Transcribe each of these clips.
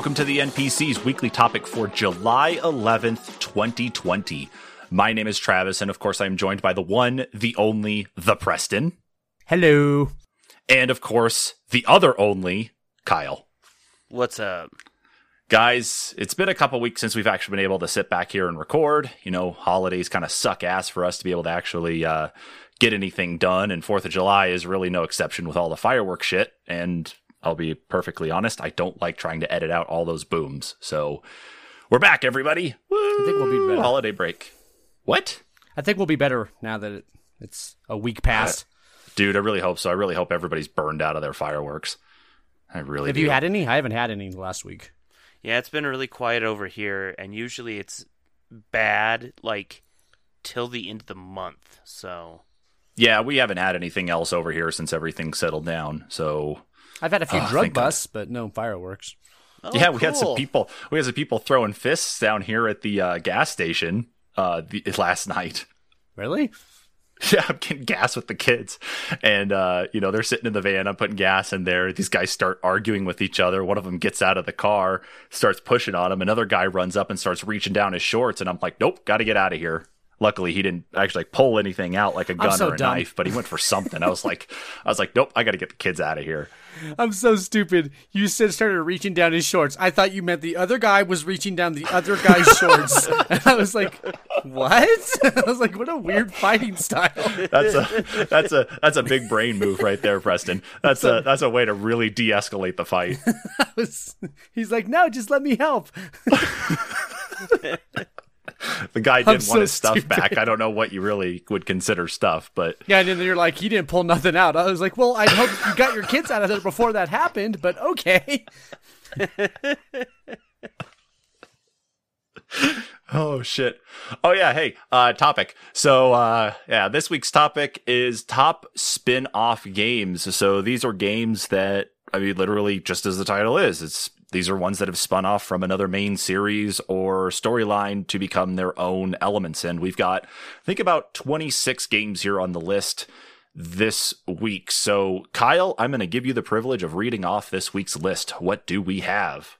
Welcome to the NPC's weekly topic for July 11th, 2020. My name is Travis, and of course, I'm joined by the one, the only, the Preston. Hello. And of course, the other only, Kyle. What's up? Guys, it's been a couple weeks since we've actually been able to sit back here and record. You know, holidays kind of suck ass for us to be able to actually uh, get anything done, and 4th of July is really no exception with all the fireworks shit. And I'll be perfectly honest, I don't like trying to edit out all those booms. So we're back, everybody. Woo! I think we'll be better. Holiday break. What? I think we'll be better now that it, it's a week uh, past. Dude, I really hope so. I really hope everybody's burned out of their fireworks. I really Have do. you had any? I haven't had any the last week. Yeah, it's been really quiet over here, and usually it's bad like till the end of the month. So Yeah, we haven't had anything else over here since everything settled down. So I've had a few Oh, drug thank God. busts, but no fireworks. Oh, yeah, we had some people. We had some people throwing fists down here at the uh, gas station uh, the, last night. Really? Yeah, I'm getting gas with the kids, and uh, you know they're sitting in the van. I'm putting gas in there. These guys start arguing with each other. One of them gets out of the car, starts pushing on him. Another guy runs up and starts reaching down his shorts, and I'm like, "Nope, got to get out of here." Luckily, he didn't actually like, pull anything out like a gun so or a dumb. knife, but he went for something. I was like, I was like, "Nope, I got to get the kids out of here." I'm so stupid. You said started reaching down his shorts. I thought you meant the other guy was reaching down the other guy's shorts. And I was like, what? I was like, what a weird fighting style. That's a that's a that's a big brain move right there, Preston. That's a that's a way to really de-escalate the fight. I was- he's like, no, just let me help. The guy didn't so want his stuff stupid. back. I don't know what you really would consider stuff, but Yeah, and then you're like, he didn't pull nothing out. I was like, well, I hope you got your kids out of there before that happened, but okay. Oh shit. Oh yeah, hey, uh topic. So uh yeah, this week's topic is top spin-off games. So these are games that I mean literally just as the title is, it's these are ones that have spun off from another main series or storyline to become their own elements and we've got I think about 26 games here on the list this week. So Kyle, I'm going to give you the privilege of reading off this week's list. What do we have?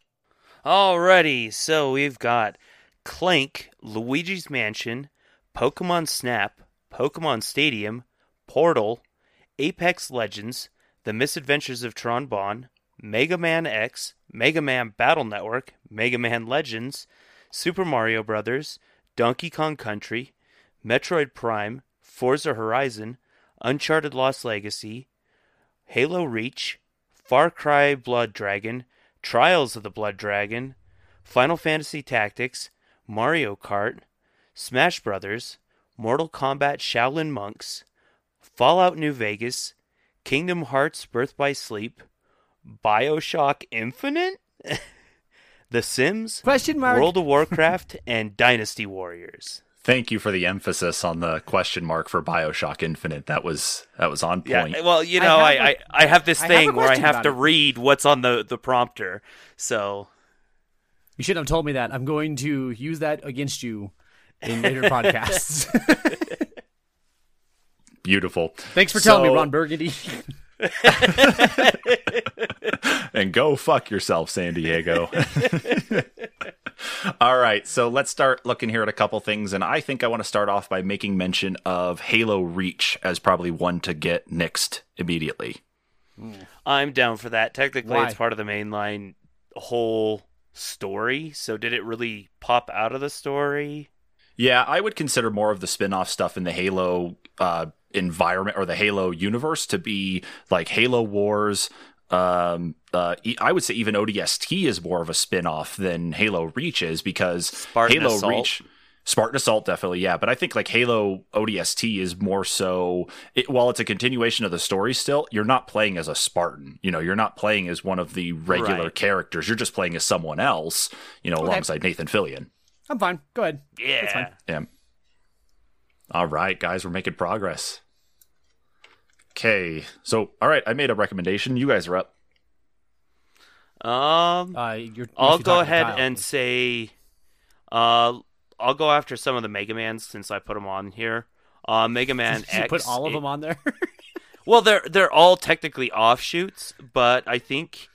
Alrighty, so we've got Clank, Luigi's Mansion, Pokemon Snap, Pokemon Stadium, Portal, Apex Legends, The Misadventures of Tron Bonne, Mega Man X, Mega Man Battle Network, Mega Man Legends, Super Mario Bros., Donkey Kong Country, Metroid Prime, Forza Horizon, Uncharted Lost Legacy, Halo Reach, Far Cry Blood Dragon, Trials of the Blood Dragon, Final Fantasy Tactics, Mario Kart, Smash Brothers, Mortal Kombat Shaolin Monks, Fallout New Vegas, Kingdom Hearts Birth by Sleep, BioShock Infinite, The Sims, Question mark. World of Warcraft, and Dynasty Warriors. Thank you for the emphasis on the question mark for BioShock Infinite. That was that was on point. Yeah, well, you I know, have I, a- I, I have this I have thing where I have to it. read what's on the, the prompter. So, You shouldn't have told me that. I'm going to use that against you in later podcasts. Beautiful. Thanks for telling So- me, Ron Burgundy. And go fuck yourself, San Diego. All right, so let's start looking here at a couple things, and I think I want to start off by making mention of Halo Reach as probably one to get nixed immediately. I'm down for that. Technically, Why? it's part of the mainline whole story. So, did it really pop out of the story? Yeah, I would consider more of the spin-off stuff in the Halo uh, environment or the Halo universe to be like Halo Wars. Um, uh, I would say even ODST is more of a spin-off than Halo Reach is because Spartan Halo Assault? Reach. Spartan Assault, definitely, yeah. But I think like Halo ODST is more so. It, while it's a continuation of the story, still you're not playing as a Spartan. You know, you're not playing as one of the regular Right. characters. You're just playing as someone else. You know, Okay. alongside Nathan Fillion. I'm fine. Go ahead. Yeah. Yeah. All right, guys, we're making progress. Okay, so all right, I made a recommendation. You guys are up. Um, Uh, you're, I'll you're go ahead and say, uh, I'll go after some of the Mega Mans since I put them on here. Uh, Mega Man you X. put all of it- them on there. Well, they're they're all technically offshoots, but I think,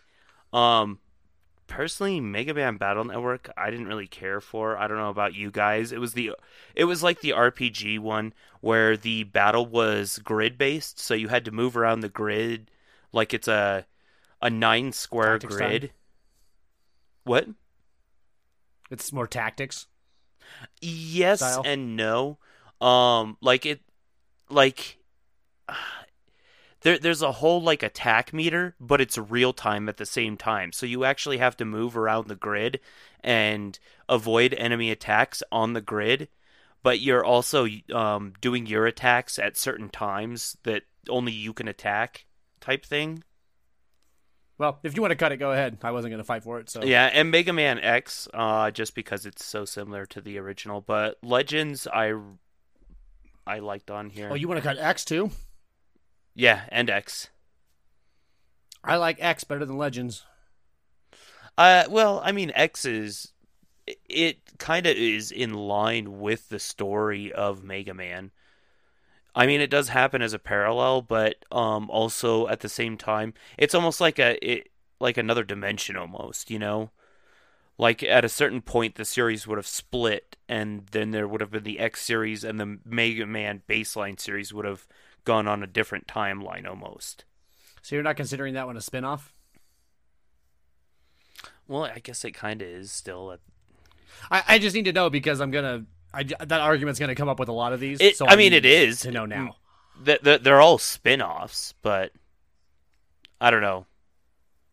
um, personally Mega Man Battle Network I didn't really care for. I don't know about you guys. It was the it was like the RPG one where the battle was grid based, so you had to move around the grid like it's a a 9 square Tactics grid. time? What? It's more tactics. Yes style? and no. Um like it like there there's a whole like attack meter, but it's real time at the same time. So you actually have to move around the grid and avoid enemy attacks on the grid, but you're also um doing your attacks at certain times that only you can attack type thing. Well, if you want to cut it, go ahead. I wasn't going to fight for it, so Yeah, and Mega Man X, uh, just because it's so similar to the original. But Legends, I I liked on here. Oh, you want to cut X too? Yeah, and X. I like X better than Legends. Uh, well, I mean, X is it- it kind of is in line with the story of Mega Man. I mean, it does happen as a parallel, but um, also at the same time, it's almost like a it, like another dimension, almost. You know, like at a certain point, the series would have split, and then there would have been the X series, and the Mega Man baseline series would have gone on a different timeline, almost. So you're not considering that one a spin-off? Well, I guess it kind of is still. A, I, I just need to know because I'm gonna. I, that argument's gonna come up with a lot of these. It- so I mean, it is. to know now. th- th- they're all spin-offs, but I don't know.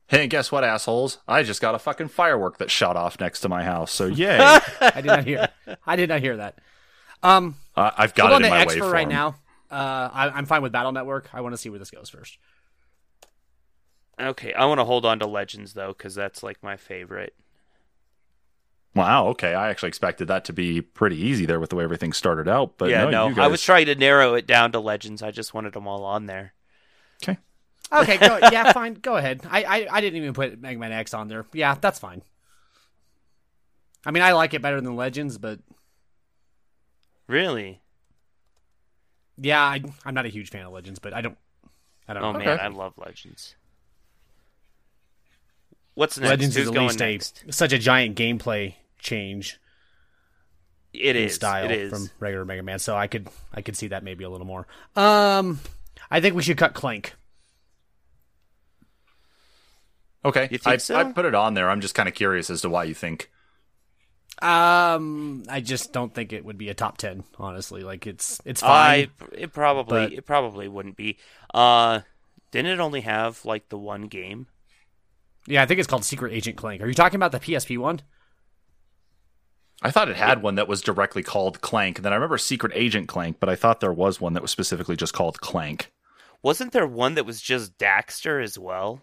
Hey, guess what, assholes? I just got a fucking firework that shot off next to my house. So yay! I did not hear. I did not hear that. Um, uh, I've got it on in to my X for right waveform. now. Uh, I, I'm fine with Battle Network. I want to see where this goes first. Okay, I want to hold on to Legends though, because that's like my favorite. Wow. Okay, I actually expected that to be pretty easy there with the way everything started out. But yeah, no, no, you guys... I was trying to narrow it down to Legends. I just wanted them all on there. Okay. Okay, go, yeah, fine. Go ahead. I, I I didn't even put Mega Man X on there. Yeah, that's fine. I mean, I like it better than Legends, but Really? Yeah, I, I'm not a huge fan of Legends, but I don't. I don't Oh know. man, I love Legends. What's next? Legends Who's is at going least a, such a giant gameplay change It in is. style It is. from regular Mega Man, so I could I could see that maybe a little more. Um, I think we should cut Clank. Okay. You think I, so? I put it on there. I'm just kind of curious as to why you think. Um, I just don't think it would be a top ten. Honestly, like it's it's I fine. it probably but- it probably wouldn't be. Uh, didn't it only have like the one game? Yeah, I think it's called Secret Agent Clank. Are you talking about the PSP one? I thought it had one that was directly called Clank, and then I remember Secret Agent Clank, but I thought there was one that was specifically just called Clank. Wasn't there one that was just Daxter as well?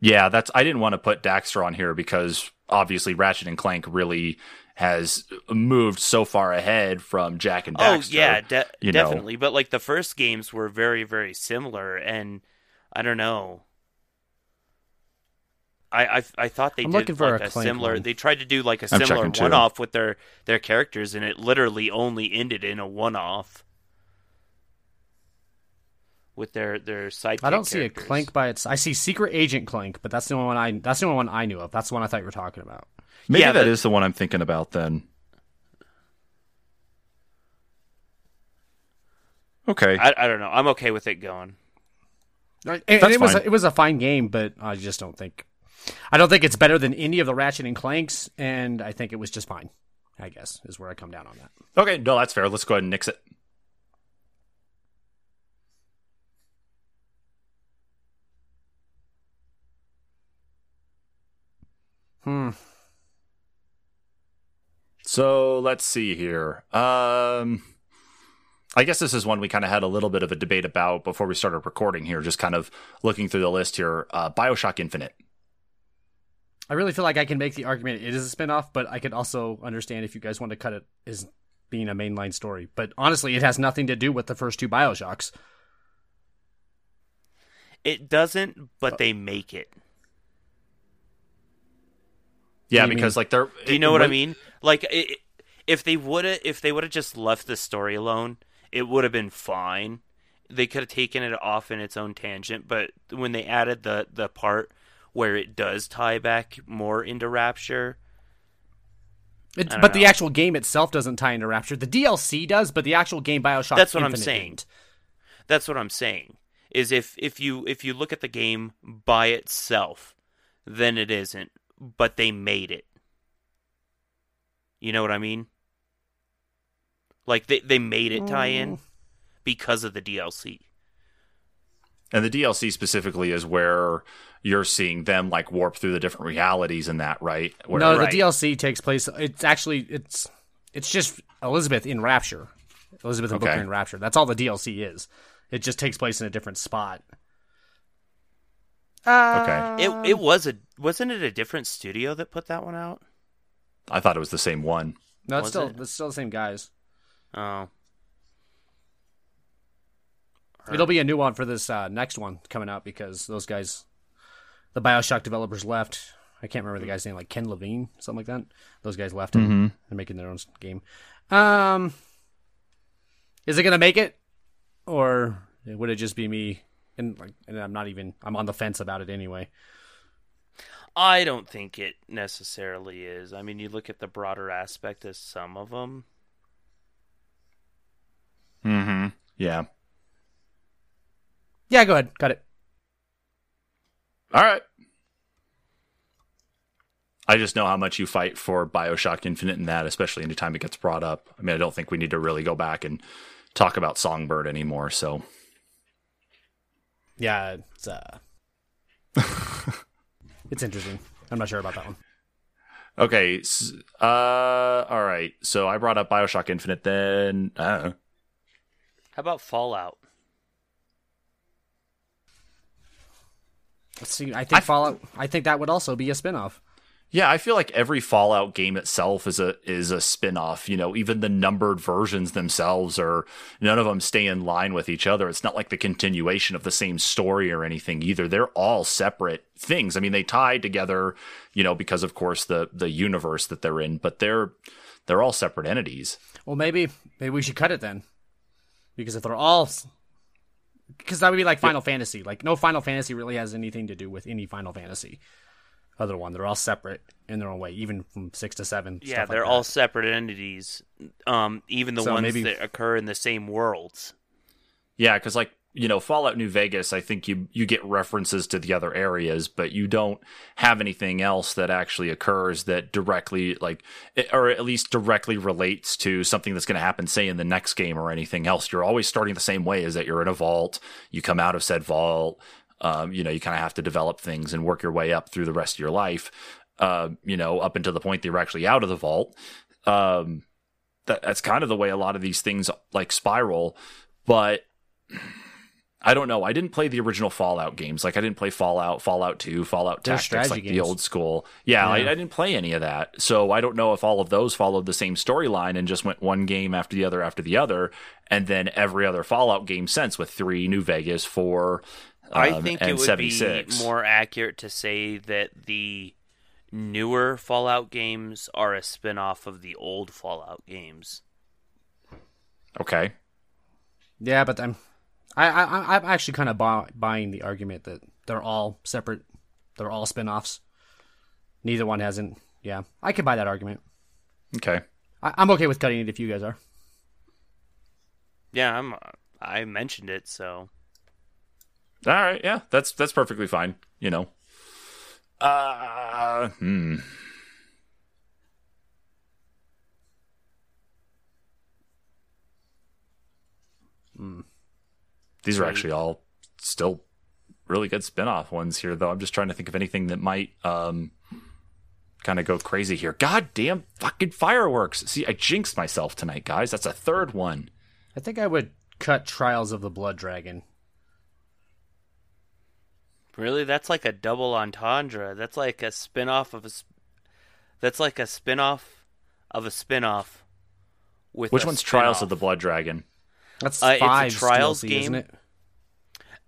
Yeah, that's. I didn't want to put Daxter on here because obviously Ratchet and Clank really has moved so far ahead from Jak and Daxter. Oh yeah, de- you know. definitely. But like the first games were very very similar, and I don't know. I I, I thought they I'm did looking for like a a, similar. one. They tried to do like a I'm similar one off with their their characters, and it literally only ended in a one off with their their sidekick. I don't see a. Clank by its. I see Secret Agent Clank, but that's the only one I. That's the only one I knew of. That's the one I thought you were talking about. Maybe Yeah, that is but- the one I'm thinking about then. Okay. I, I don't know. I'm okay with it going. And, and That's it was fine. it was a fine game, but I just don't think. I don't think it's better than any of the Ratchet and Clanks, and I think it was just fine. I guess is where I come down on that. okay, no, that's fair. Let's go ahead and nix it. Hmm. So let's see here. Um, I guess this is one we kind of had a little bit of a debate about before we started recording here, just kind of looking through the list here. Uh, Bioshock Infinite. I really feel like I can make the argument it is a spinoff, but I could also understand if you guys want to cut it as being a mainline story. But honestly, it has nothing to do with the first two Bioshocks. It doesn't, but they make it. Yeah, because mean? like they're. Do you know what I mean? Like, it, if they would have, if they would have just left the story alone, it would have been fine. They could have taken it off in its own tangent, but when they added the the part where it does tie back more into Rapture. It's, don't but the actual game itself doesn't tie into Rapture. The DLC does, but the actual game Bioshock. That's what I'm saying. didn't. That's what I'm saying. Is if if you if you look at the game by itself, then it isn't. But they made it. You know what I mean? Like they they made it tie in mm. because of the DLC. And the DLC specifically is where you're seeing them like warp through the different realities in that, right? Where, No, Right. the DLC takes place. It's actually it's it's just Elizabeth in Rapture. Elizabeth and Okay. Booker in Rapture. That's all the DLC is. It just takes place in a different spot. Okay. It it was a wasn't it a different studio that put that one out? I thought it was the same one. No, it's Was still it? it's still the same guys. Oh, It'll be a new one for this uh, next one coming out because those guys, the Bioshock developers left. I can't remember the guy's name, like Ken Levine, something like that. Those guys left and they're making their own game. Um, is it gonna make it, or would it just be me? And like, and I'm not even. I'm on the fence about it anyway. I don't think it necessarily is. I mean, you look at the broader aspect of some of them. Mm-hmm. Yeah. Yeah, go ahead, Got it. All right. I just know how much you fight for Bioshock Infinite and that, especially anytime it gets brought up. I mean, I don't think we need to really go back and talk about Songbird anymore. So, Yeah, it's uh, it's interesting. I'm not sure about that one. okay. s- Uh, all right. So I brought up Bioshock Infinite. Then, I don't know. How about Fallout? Let's see. I think Fallout. I think that would also be a spinoff. Yeah, I feel like every Fallout game itself is a is a spin-off. You know, even the numbered versions themselves are none of them stay in line with each other. It's not like the continuation of the same story or anything either. They're all separate things. I mean, they tie together, you know, because of course the the universe that they're in, but they're they're all separate entities. Well, maybe maybe we should cut it then, because if they're all, because that would be like Final Fantasy. Like no Final Fantasy really has anything to do with any Final Fantasy other one. They're all separate in their own way, even from six to seven. Yeah, stuff they're that. all separate entities. Um, even the So ones maybe- that occur in the same worlds. Yeah, because like you know, Fallout New Vegas, I think you you get references to the other areas, but you don't have anything else that actually occurs that directly like, or at least directly relates to something that's going to happen, say in the next game or anything else. You're always starting the same way: is that you're in a vault, you come out of said vault. Um, you know, you kind of have to develop things and work your way up through the rest of your life. Uh, you know, up until the point that you're actually out of the vault. Um, that, that's kind of the way a lot of these things like spiral, but I don't know. I didn't play the original Fallout games. Like I didn't play Fallout, Fallout 2, Fallout They're Tactics, like the old school. Yeah, I, Yeah. I didn't play any of that. So I don't know if all of those followed the same storyline and just went one game after the other after the other, and then every other Fallout game since with three, New Vegas, four, I um, think and it would 76. be more accurate to say that the newer Fallout games are a spin-off of the old Fallout games. Okay. Yeah, but I'm, I, I, I'm actually kind of buy, buying the argument that they're all separate. They're all spin-offs. Neither one hasn't. Yeah, I can buy that argument. Okay. I, I'm okay with cutting it if you guys are. Yeah, I'm. I mentioned it, so All right. Yeah, that's that's perfectly fine. You know. Uh, hmm. These are actually all still really good spin-off ones here though. I'm just trying to think of anything that might um kind of go crazy here. God damn fucking fireworks. See, I jinxed myself tonight, guys. That's a third one. I think I would cut Trials of the Blood Dragon. Really, that's like a double entendre. That's like a spin-off of a. sp- That's like a spin-off of a spin-off. With Which a one's Trials of the Blood Dragon? That's Uh, it's a Trials DLC, game. isn't it?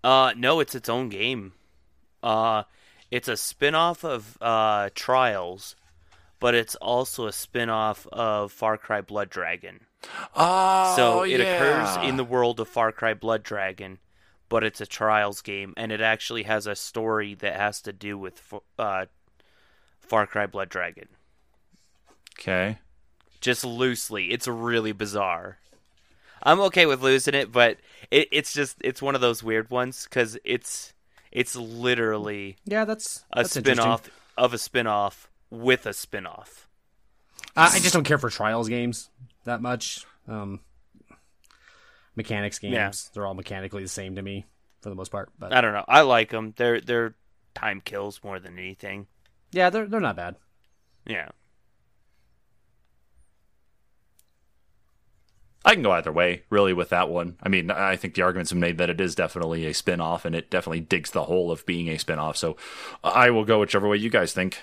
Uh, no, it's its own game. Uh, it's a spin-off of uh, Trials, but it's also a spin-off of Far Cry Blood Dragon. Oh, So it occurs in the world of Far Cry Blood Dragon, but it's a Trials game, and it actually has a story that has to do with uh, Far Cry Blood Dragon. Okay. Just loosely, it's really bizarre. I'm okay with losing it, but it, it's just it's one of those weird ones because it's it's literally yeah, that's, a that's spin-off of a spin-off with a spin-off. I, I just don't care for Trials games that much. Um, mechanics games, yeah. they're all mechanically the same to me for the most part. But I don't know. I like them. They're they're time kills more than anything. Yeah, they're they're not bad. Yeah. I can go either way, really, with that one. I mean, I think the arguments have made that it is definitely a spin off and it definitely digs the hole of being a spin off. So I will go whichever way you guys think.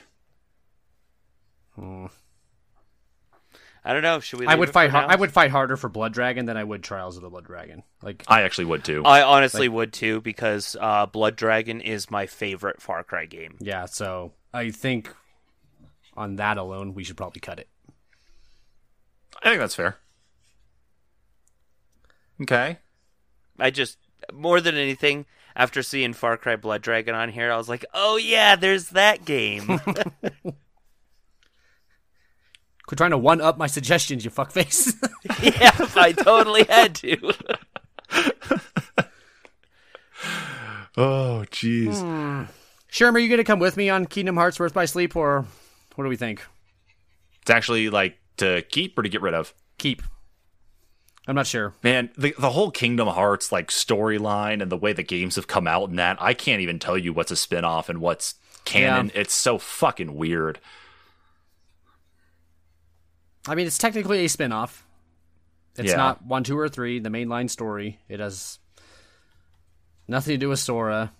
Hmm. I don't know. Should we? I would fight. I would fight harder for Blood Dragon than I would Trials of the Blood Dragon. Like I actually would too. I honestly like, would too because uh, Blood Dragon is my favorite Far Cry game. Yeah, so I think on that alone, we should probably cut it. I think that's fair. Okay. I just more than anything after seeing Far Cry Blood Dragon on here, I was like, "Oh yeah, there's that game." Quit trying to one up my suggestions, you fuckface. yeah, I totally had to. oh, jeez. Hmm. Sherm, are you going to come with me on Kingdom Hearts Birth by Sleep, or what do we think? It's actually like to keep or to get rid of? Keep. I'm not sure. Man, the the whole Kingdom Hearts like storyline and the way the games have come out and that, I can't even tell you what's a spin-off and what's canon. Yeah. It's so fucking weird. I mean, it's technically a spin-off. It's yeah. not one, two, or three. The mainline story. It has nothing to do with Sora.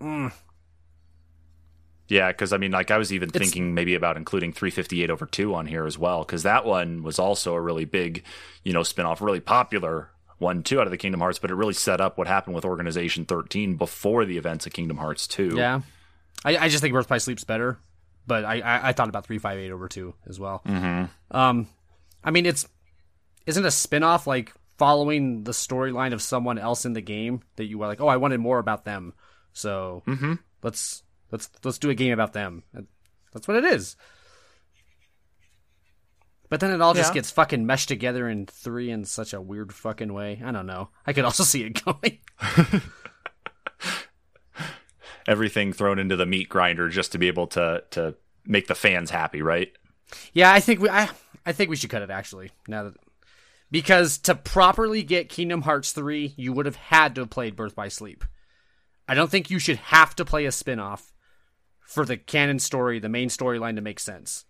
Mm. Yeah, because I mean, like I was even it's, thinking maybe about including 358 over two on here as well, because that one was also a really big, you know, spinoff, really popular one two out of the Kingdom Hearts, but it really set up what happened with Organization 13 before the events of Kingdom Hearts 2. Yeah, I, I just think Birth by Sleep's better but I, I, I thought about three five eight over two as well. Mm-hmm. Um, I mean, it's isn't a spinoff like following the storyline of someone else in the game that you were like, oh, I wanted more about them, so mm-hmm. let's let's let's do a game about them. That's what it is. But then it all just gets fucking meshed together in three in such a weird fucking way. I don't know. I could also see it going. everything thrown into the meat grinder just to be able to to make the fans happy, right? Yeah, I think we I I think we should cut it actually. Now that because to properly get Kingdom Hearts 3, you would have had to have played Birth by Sleep. I don't think you should have to play a spin-off for the canon story, the main storyline to make sense.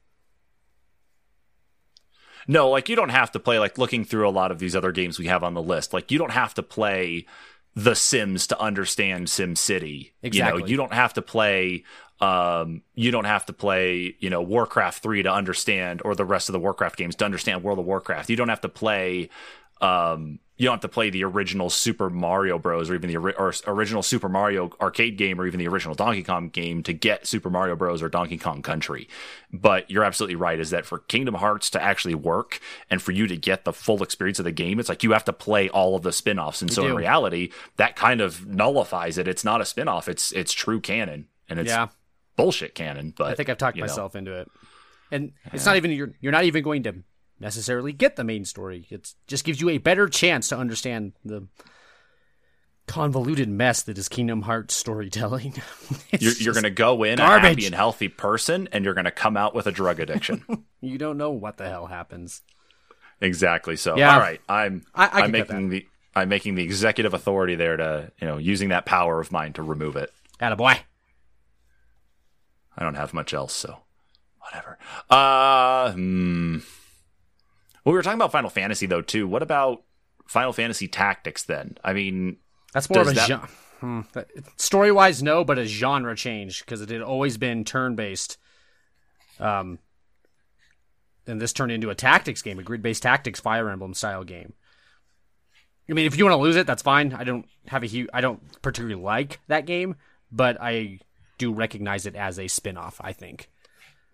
No, like you don't have to play like looking through a lot of these other games we have on the list. Like you don't have to play the Sims to understand Sim City. Exactly. You know, you don't have to play um, you don't have to play, you know, Warcraft 3 to understand or the rest of the Warcraft games to understand World of Warcraft. You don't have to play um, you don't have to play the original Super Mario Bros. or even the or original Super Mario arcade game or even the original Donkey Kong game to get Super Mario Bros. or Donkey Kong Country. But you're absolutely right is that for Kingdom Hearts to actually work and for you to get the full experience of the game, it's like you have to play all of the spin-offs. And you so do. in reality, that kind of nullifies it. It's not a spin-off. It's it's true canon. And it's yeah. bullshit canon. But I think I've talked myself know. into it. And it's not even you're you're not even going to necessarily get the main story. It just gives you a better chance to understand the convoluted mess that is Kingdom Hearts storytelling. you're, you're going to go in garbage. a happy and healthy person, and you're going to come out with a drug addiction. you don't know what the hell happens. Exactly. So, yeah. all right, I'm I, am making the I'm making the executive authority there to you know using that power of mine to remove it. Attaboy. I don't have much else, so whatever. Uh. Hmm. Well, we were talking about Final Fantasy though too. What about Final Fantasy Tactics then? I mean, that's more of a that... genre. Hmm. Story wise, no, but a genre change because it had always been turn based. Um, and this turned into a tactics game, a grid based tactics Fire Emblem style game. I mean, if you want to lose it, that's fine. I don't have a huge, I don't particularly like that game, but I do recognize it as a spin off. I think.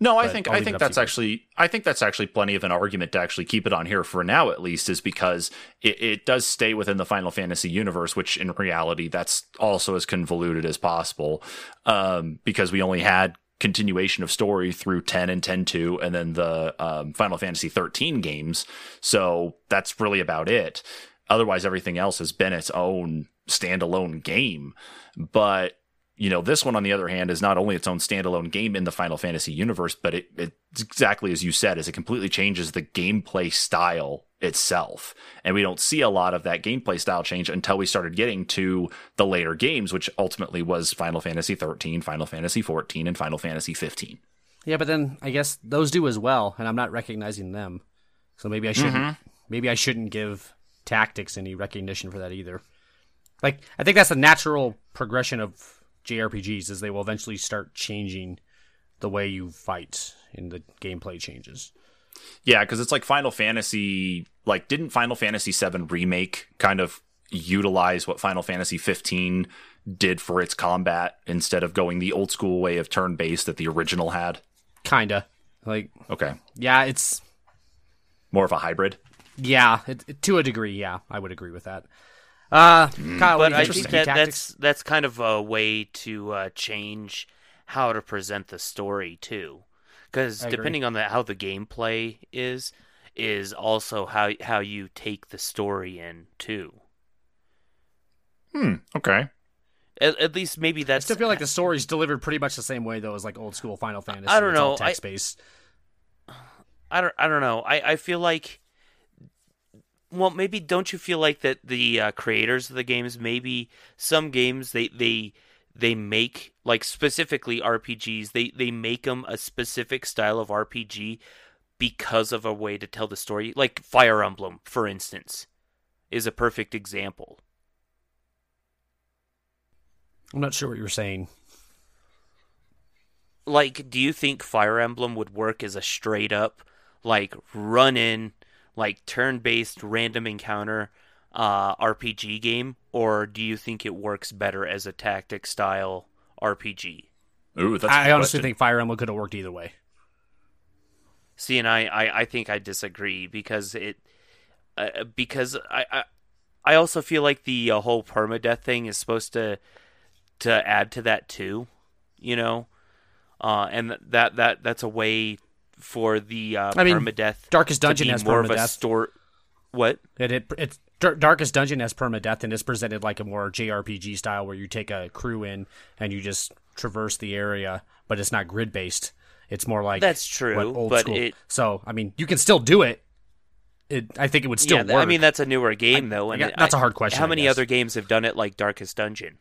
No, I But think I think that's actually I think that's actually plenty of an argument to actually keep it on here for now at least is because it, it does stay within the Final Fantasy universe, which in reality that's also as convoluted as possible. Um, because we only had continuation of story through 10 and 10-2 and then the um, Final Fantasy 13 games. So that's really about it. Otherwise everything else has been its own standalone game. But you know, this one on the other hand is not only its own standalone game in the Final Fantasy universe, but it, it's exactly as you said, is it completely changes the gameplay style itself. And we don't see a lot of that gameplay style change until we started getting to the later games, which ultimately was Final Fantasy 13, Final Fantasy 14, and Final Fantasy 15. Yeah, but then I guess those do as well, and I'm not recognizing them. So maybe I shouldn't. Mm-hmm. Maybe I shouldn't give tactics any recognition for that either. Like I think that's a natural progression of JRPGs is they will eventually start changing the way you fight and the gameplay changes. Yeah, because it's like Final Fantasy. Like, didn't Final Fantasy VII remake kind of utilize what Final Fantasy 15 did for its combat instead of going the old school way of turn based that the original had? Kinda. Like Okay, yeah, it's more of a hybrid. yeah, it, it- to a degree, yeah, I would agree with that. Uh, Kyle, But I think think that tactics? that's that's kind of a way to uh, change how to present the story too, because depending on the, how the gameplay is, is also how how you take the story in too. Hmm. Okay. At, at least maybe I still feel like the story's delivered pretty much the same way though as like old school Final Fantasy. I don't know, I- text based. I don't I don't know. I, I feel like well maybe don't you feel like that the uh, creators of the games maybe some games they they they make like specifically RPGs they they make them a specific style of RPG because of a way to tell the story like Fire Emblem for instance is a perfect example. I'm not sure what you're saying. like do you think fire emblem would work as a straight up like run in like turn based random encounter uh rpg game or do you think it works better as a tactic style rpg Ooh, that's. a I good honestly question. think Fire Emblem could have worked either way. see and i i, I think i disagree because it uh, because I, I i also feel like the uh, whole permadeath thing is supposed to to add to that too you know uh and that that that's a way for the uh, I mean, permadeath Darkest Dungeon has more of a permadeath. store. What? It, it it's Darkest Dungeon has permadeath and is presented like a more JRPG style where you take a crew in and you just traverse the area, but it's not grid based. It's more like That's true, old but school. it- so I mean, you can still do it. It I think it would still yeah, work. I mean that's a newer game though, I and got- that's a hard question, How many other games have done it like Darkest Dungeon?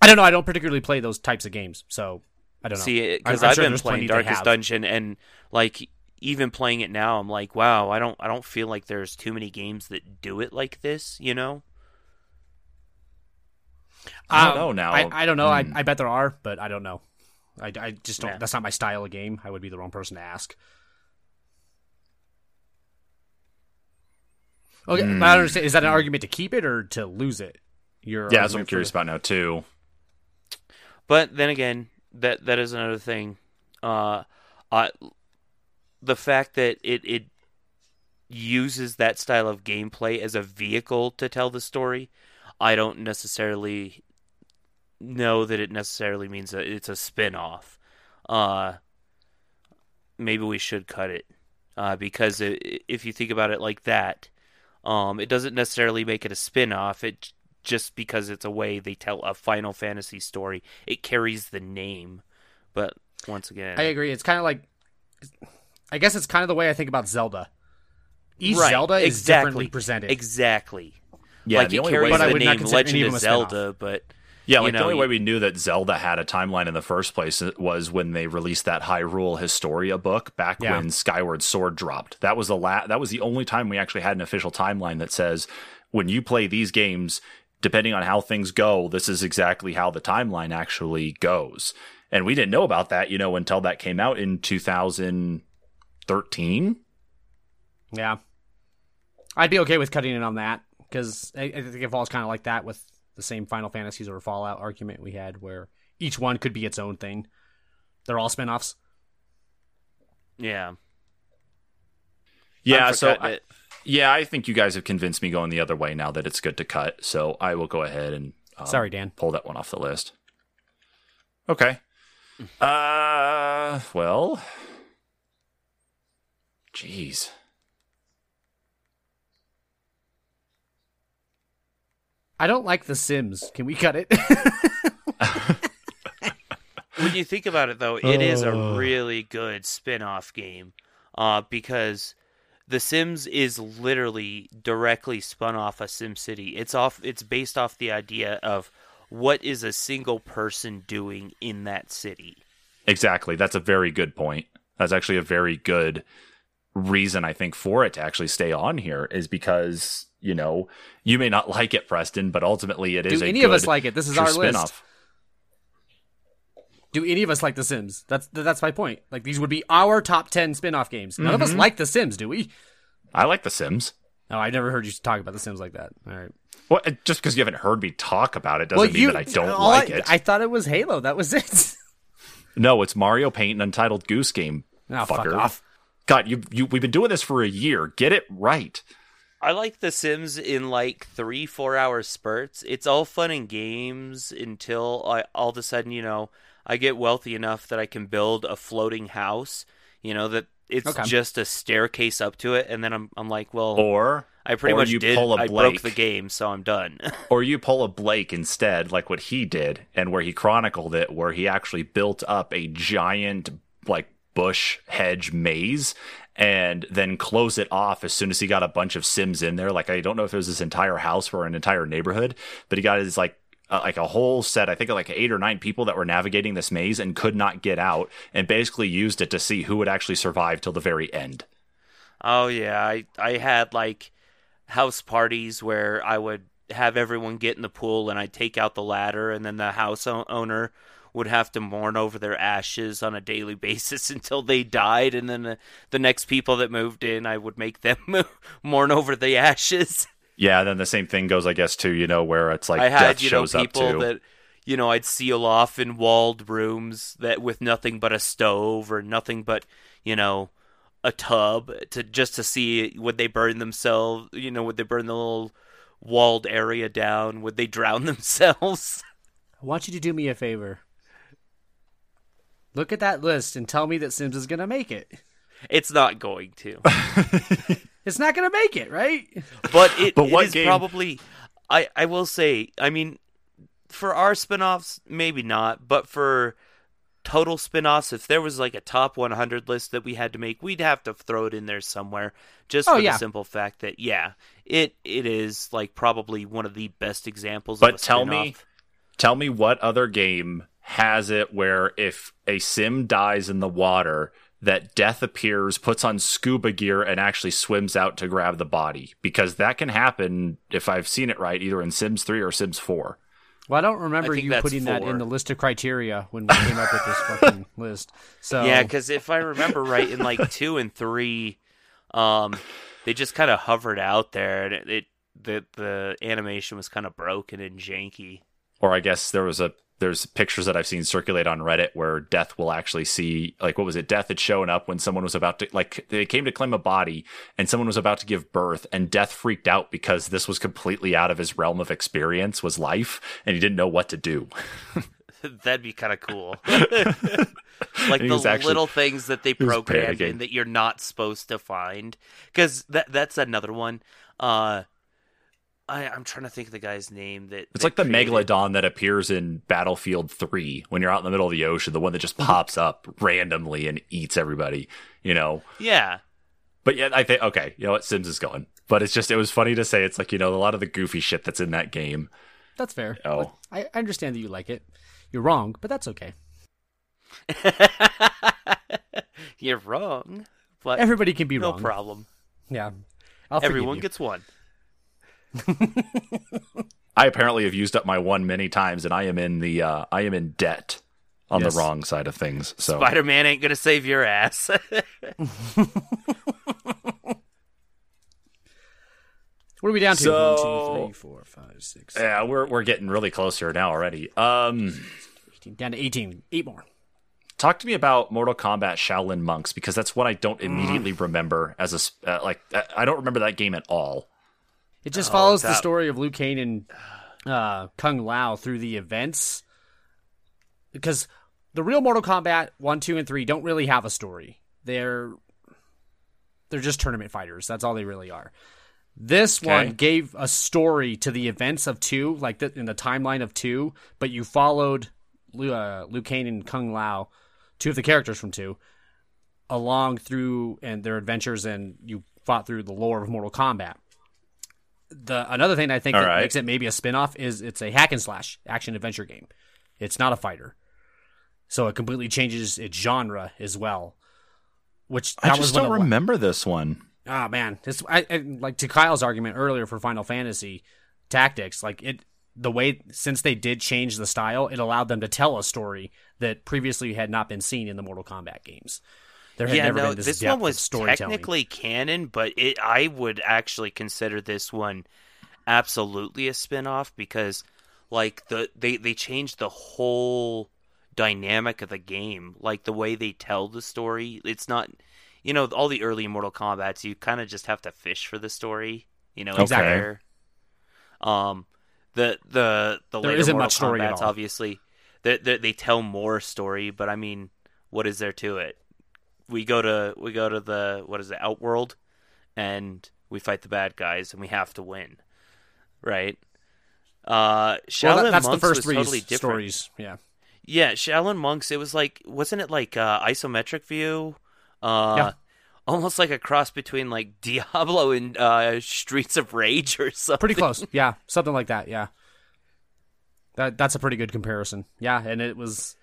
I don't know. I don't particularly play those types of games, so I don't know. See, because I'm- I'm I've sure been playing plenty Darkest. Dungeon, and like even playing it now, I'm like, wow, I don't, I don't feel like there's too many games that do it like this. You know? I don't Um, know now. I, I don't know. Hmm. I, I bet there are, but I don't know. I, I just don't. Yeah. That's not my style of game. I would be the wrong person to ask. Okay, but I don't understand. Is that an argument to keep it or to lose it? Your yeah, that's what I'm argument for- curious about now too. But then again, that that is another thing. Uh, uh, the fact that it it uses that style of gameplay as a vehicle to tell the story, I don't necessarily know that it necessarily means that it's a spin-off. Uh, maybe we should cut it uh, because i if you think about it like that, um, it doesn't necessarily make it a spin-off. It just because it's a way they tell a Final Fantasy story, it carries the name. But once again, I agree. It's kind of like, I guess it's kind of the way I think about Zelda. Each Right, Zelda is exactly. differently presented. Exactly. Yeah, like the it only carries way But I the would not name consider any Legend of of them a spin-off. Zelda, but Yeah, you like the only way we knew that Zelda had a timeline in the first place was when they released that Hyrule Historia book back Yeah. when Skyward Sword dropped. That was the la- that was the only time we actually had an official timeline that says when you play these games, depending on how things go, this is exactly how the timeline actually goes. And we didn't know about that, you know, until that came out in 2013. Yeah, I'd be okay with cutting in on that because I, I think it falls kind of like that with the same Final Fantasies or Fallout argument we had, where each one could be its own thing. They're all spin-offs. Yeah. Yeah, so I, it. Yeah, I think you guys have convinced me going the other way now that it's good to cut. So I will go ahead and um, Sorry, Dan. pull that one off the list. Okay. Uh, well, jeez. I don't like The Sims. Can we cut it? when you think about it though it is a Oh. really good spin-off game uh, because the sims is literally directly spun off of simcity it's off it's based off the idea of what is a single person doing in that city Exactly. That's a very good point. That's actually a very good reason I think for it to actually stay on here is because you know you may not like it, Preston, but ultimately it is Do a any good of us like it? This is true our list. Spin-off. Do any of us like The Sims? That's that's my point. Like these would be our top ten spin-off games. None Mm-hmm. of us like The Sims, do we? I like The Sims. No, I've never heard you talk about The Sims like that. All right. Well, just because you haven't heard me talk about it doesn't mean that I don't all like I, it. I thought it was Halo. That was it. No, it's Mario Paint and Untitled Goose Game. Oh, fuck fucker. off. God, you, you we've been doing this for a year. Get it right. i like the sims in like three four hour spurts it's all fun and games until I, all of a sudden you know i get wealthy enough that i can build a floating house you know that it's Okay. just a staircase up to it and then i'm, I'm like well Or I pretty or much did. pull a I broke the game, so I'm done. or you pull a Blake instead, like what he did, and where he chronicled it, where he actually built up a giant like bush hedge maze and then close it off as soon as he got a bunch of Sims in there. Like I don't know if it was his entire house or an entire neighborhood, but he got his like uh, like a whole set, I think like eight or nine people that were navigating this maze and could not get out, and basically used it to see who would actually survive till the very end. oh yeah, I I had like house parties where I would have everyone get in the pool and I'd take out the ladder, and then the house o- owner would have to mourn over their ashes on a daily basis until they died, and then the, the next people that moved in, I would make them mourn over the ashes. Yeah, then the same thing goes, I guess, too. You know, where it's like I had death you know shows up people too. that you know I'd seal off in walled rooms that with nothing but a stove or nothing but you know a tub to just to see would they burn themselves you know would they burn the little walled area down would they drown themselves I want you to do me a favor. Look at that list and tell me that Sims is gonna make it. it's not going to It's not gonna make it, right? but it, But it what is game- probably I I will say I mean for our spin-offs maybe not but for total spin-offs if there was like a top 100 list that we had to make we'd have to throw it in there somewhere just Oh, for yeah. the simple fact that yeah it it is like probably one of the best examples But of a tell me- spin-off. Tell me what other game has it where if a sim dies in the water, that death appears, puts on scuba gear, and actually swims out to grab the body? Because that can happen if I've seen it right, either in Sims 3 or Sims 4. Well, I don't remember I you that's putting that in the list of criteria when we came up with this fucking list. So Yeah, because if I remember right, in like two and three, um, they just kind of hovered out there, and it, it the the animation was kind of broken and janky. Or I guess there was a there's pictures that I've seen circulate on Reddit where Death will actually see like what was it? Death had shown up when someone was about to like they came to claim a body and someone was about to give birth and Death freaked out because this was completely out of his realm of experience was life and he didn't know what to do. That'd be kind of cool. like He the actually- little things that they programmed in that you're not supposed to find, because that that's another one. Uh, I I'm trying to think of the guy's name that It's that like the created- megalodon that appears in Battlefield 3 when you're out in the middle of the ocean, the one that just mm-hmm. pops up randomly and eats everybody, you know. Yeah, But yeah, I think okay, you know what Sims is going. But it's just it was funny to say it's like, you know, a lot of the goofy shit that's in that game. that's fair. Oh. I, I understand that you like it. You're wrong, but that's okay. you're wrong, but Everybody can be no wrong. No problem. Yeah, I'll forgive Everyone you. gets one. I apparently have used up my one many times and I am in the uh I am in debt on Yes. the wrong side of things. So Spider Man ain't gonna save your ass. What are we down to? So- One, two, three, four, five, six, seven, yeah, we're we're getting really close here now already. Um 18. Down to 18. Eight more. Talk to me about Mortal Kombat Shaolin Monks because that's what I don't Mm. immediately remember as a s- uh, like. uh, I don't remember that game at all. It just follows the story of Liu Kang and uh, Kung Lao through the events. Because the real Mortal Kombat 1, 2, and 3 don't really have a story. They're they're just tournament fighters. That's all they really are. This one gave a story to the events of 2, like the, in the timeline of 2, but you followed Liu, uh, Liu Kang and Kung Lao, two of the characters from 2, along through and their adventures and you fought through the lore of Mortal Kombat the another thing I think All that right. makes it maybe a spin-off is it's a hack and slash action adventure game. It's not a fighter. So it completely changes its genre as well. Which I just don't remember this one. Ah man, this I, I like to Kyle's argument earlier for Final Fantasy Tactics, like it the way since they did change the style, it allowed them to tell a story that previously had not been seen in the Mortal Kombat games. There had yeah, no, this, this one was technically canon, but it I would actually consider this one absolutely a spin-off because like the they they changed the whole dynamic of the game, like the way they tell the story. It's not you know, all the early Mortal Kombat's you kind of just have to fish for the story, you know, Okay. there. Um the the the There later isn't Mortal much story at Kombat's obviously they, they they tell more story, but I mean, what is there to it? We go to we go to the what is it outworld and we fight the bad guys and we have to win right uh Shaolin well, that- that's monks the first three totally different stories. Yeah. yeah Shaolin monks it was like wasn't it like uh isometric view uh Yeah. almost like a cross between like diablo and uh streets of rage or something pretty close. Yeah, something like that. Yeah, that that's a pretty good comparison. Yeah, and it was.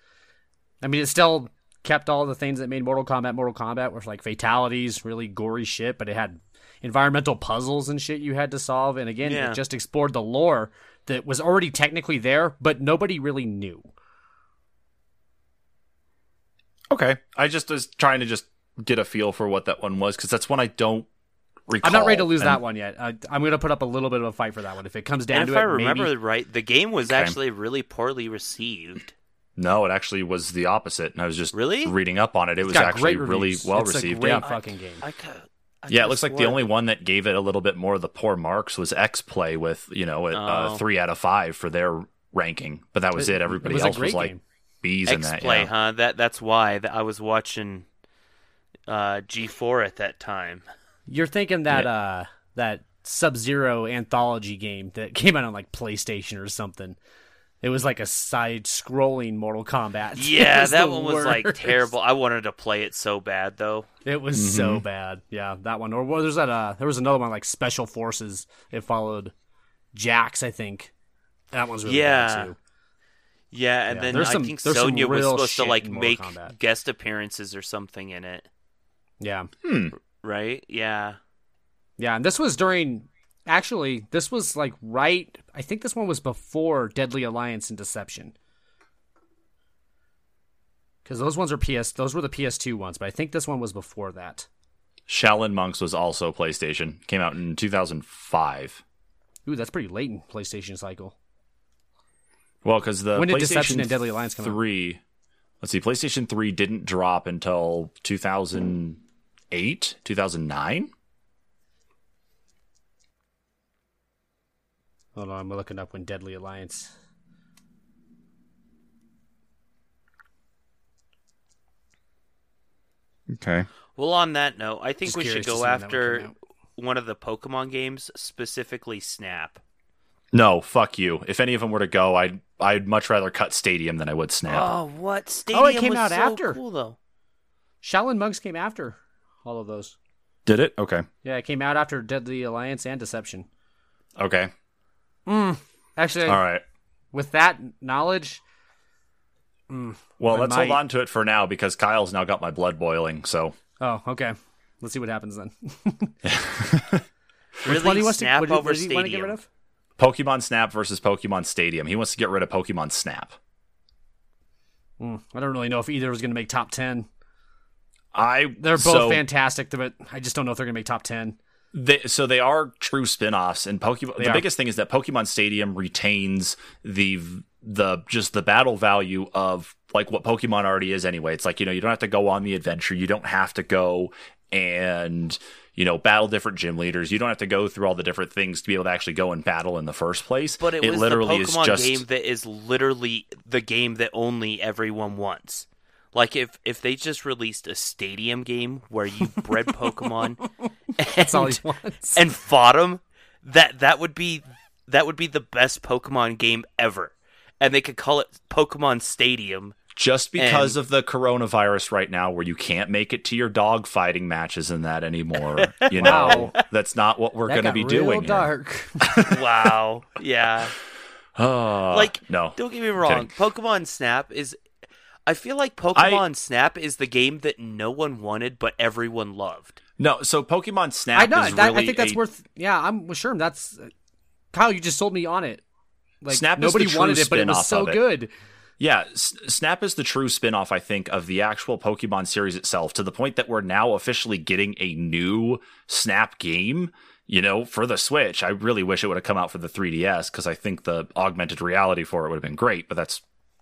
I mean, it still kept all the things that made Mortal Kombat Mortal Kombat, with like fatalities, really gory shit, but it had environmental puzzles and shit you had to solve. And again, Yeah. it just explored the lore that was already technically there, but nobody really knew. Okay, I just was trying to just get a feel for what that one was because that's one I don't recall. I'm not ready to lose and- that one yet. I, I'm going to put up a little bit of a fight for that one. If it comes down and to if it, i remember maybe- right the game was Okay. actually really poorly received No, it actually was the opposite, and I was just Really? reading up on it. It it's was actually really well It's a received. great Yeah, fucking game. I could, I yeah. It looks like the only one that gave it a little bit more of the poor marks was X Play with you know a uh, Oh. three out of five for their ranking, but that was it. Everybody was else was great like game. bees in X that. Play, yeah. huh? That that's why that I was watching uh, G4 at that time. You're thinking that uh that Sub Zero anthology game that came out on like PlayStation or something. It was like a side scrolling Mortal Kombat. Yeah, that one was like terrible. I wanted to play it so bad though. It was so bad. Yeah, that one. Or well, there's that uh there was another one like Special Forces. It followed Jax, I think. That one's really Yeah. bad too. Yeah, and Yeah, then there's I some- think there's Sonya was supposed to like make Kombat. guest appearances or something in it, Yeah. right? Yeah. Yeah, and this was during actually this was like right I think this one was before Deadly Alliance and Deception. Cuz those ones are PS those were the PS2 ones, but I think this one was before that. Shaolin Monks was also PlayStation. Came out in 2005. Ooh, that's pretty late in PlayStation cycle. Well, because the When did PlayStation Deception and Deadly Alliance come out? three, let's see, PlayStation three didn't drop until 2008, 2009. Hold on, I'm looking up when Deadly Alliance. Okay. Well, on that note, I think Just we should go see when that one after one of the Pokemon games, specifically Snap. No, fuck you. If any of them were to go, I'd I'd much rather cut Stadium than I would Snap. Oh, what? Stadium Oh, it came was out so after. Cool though. Shaolin Monks came after all of those. Did it? Okay. Yeah, it came out after Deadly Alliance and Deception. Okay. Mm. Actually, All right. with that knowledge, mm, Well, let's hold on to it for now because Kyle's now got my blood boiling. So oh, okay. Let's see what happens then. Really, What do you want to, Snap what do you- over what do want to get Stadium. rid of? Pokemon Snap versus Pokemon Stadium. He wants to get rid of Pokemon Snap. Mm, I don't really know if either was going to make top 10. I They're both so fantastic, but I just don't know if they're going to make top 10. They, so they are true spin-offs and Pokemon They the are. biggest thing is that Pokemon Stadium retains the the just the battle value of like what Pokemon already is anyway. It's like, you know, you don't have to go on the adventure. You don't have to go and, you know, battle different gym leaders. You don't have to go through all the different things to be able to actually go and battle in the first place. But it, it was literally the Pokemon is just game that is literally the game that only everyone wants. Like if if they just released a stadium game where you bred Pokemon That's all and, and fought them, that that would be that would be the best Pokemon game ever. And they could call it Pokemon Stadium. just because and- of the coronavirus right now where you can't make it to your dog fighting matches and that anymore. You know, that's not what we're going to be real doing. dark. Wow. yeah. Oh, like no. don't get me wrong Kidding. pokemon snap is i feel like pokemon snap is the game that no one wanted but everyone loved No, so Pokemon Snap I know. is that- really I think that's a- worth. Yeah, I'm well, sure. That's Kyle. You just sold me on it. Like Snap is nobody the true wanted it, but it spin-off was so it. good. Yeah, S- Snap is the true spin-off I think of the actual Pokemon series itself to the point that we're now officially getting a new Snap game, you know, for the Switch. I really wish it would have come out for the 3DS cuz I think the augmented reality for it would have been great, but that's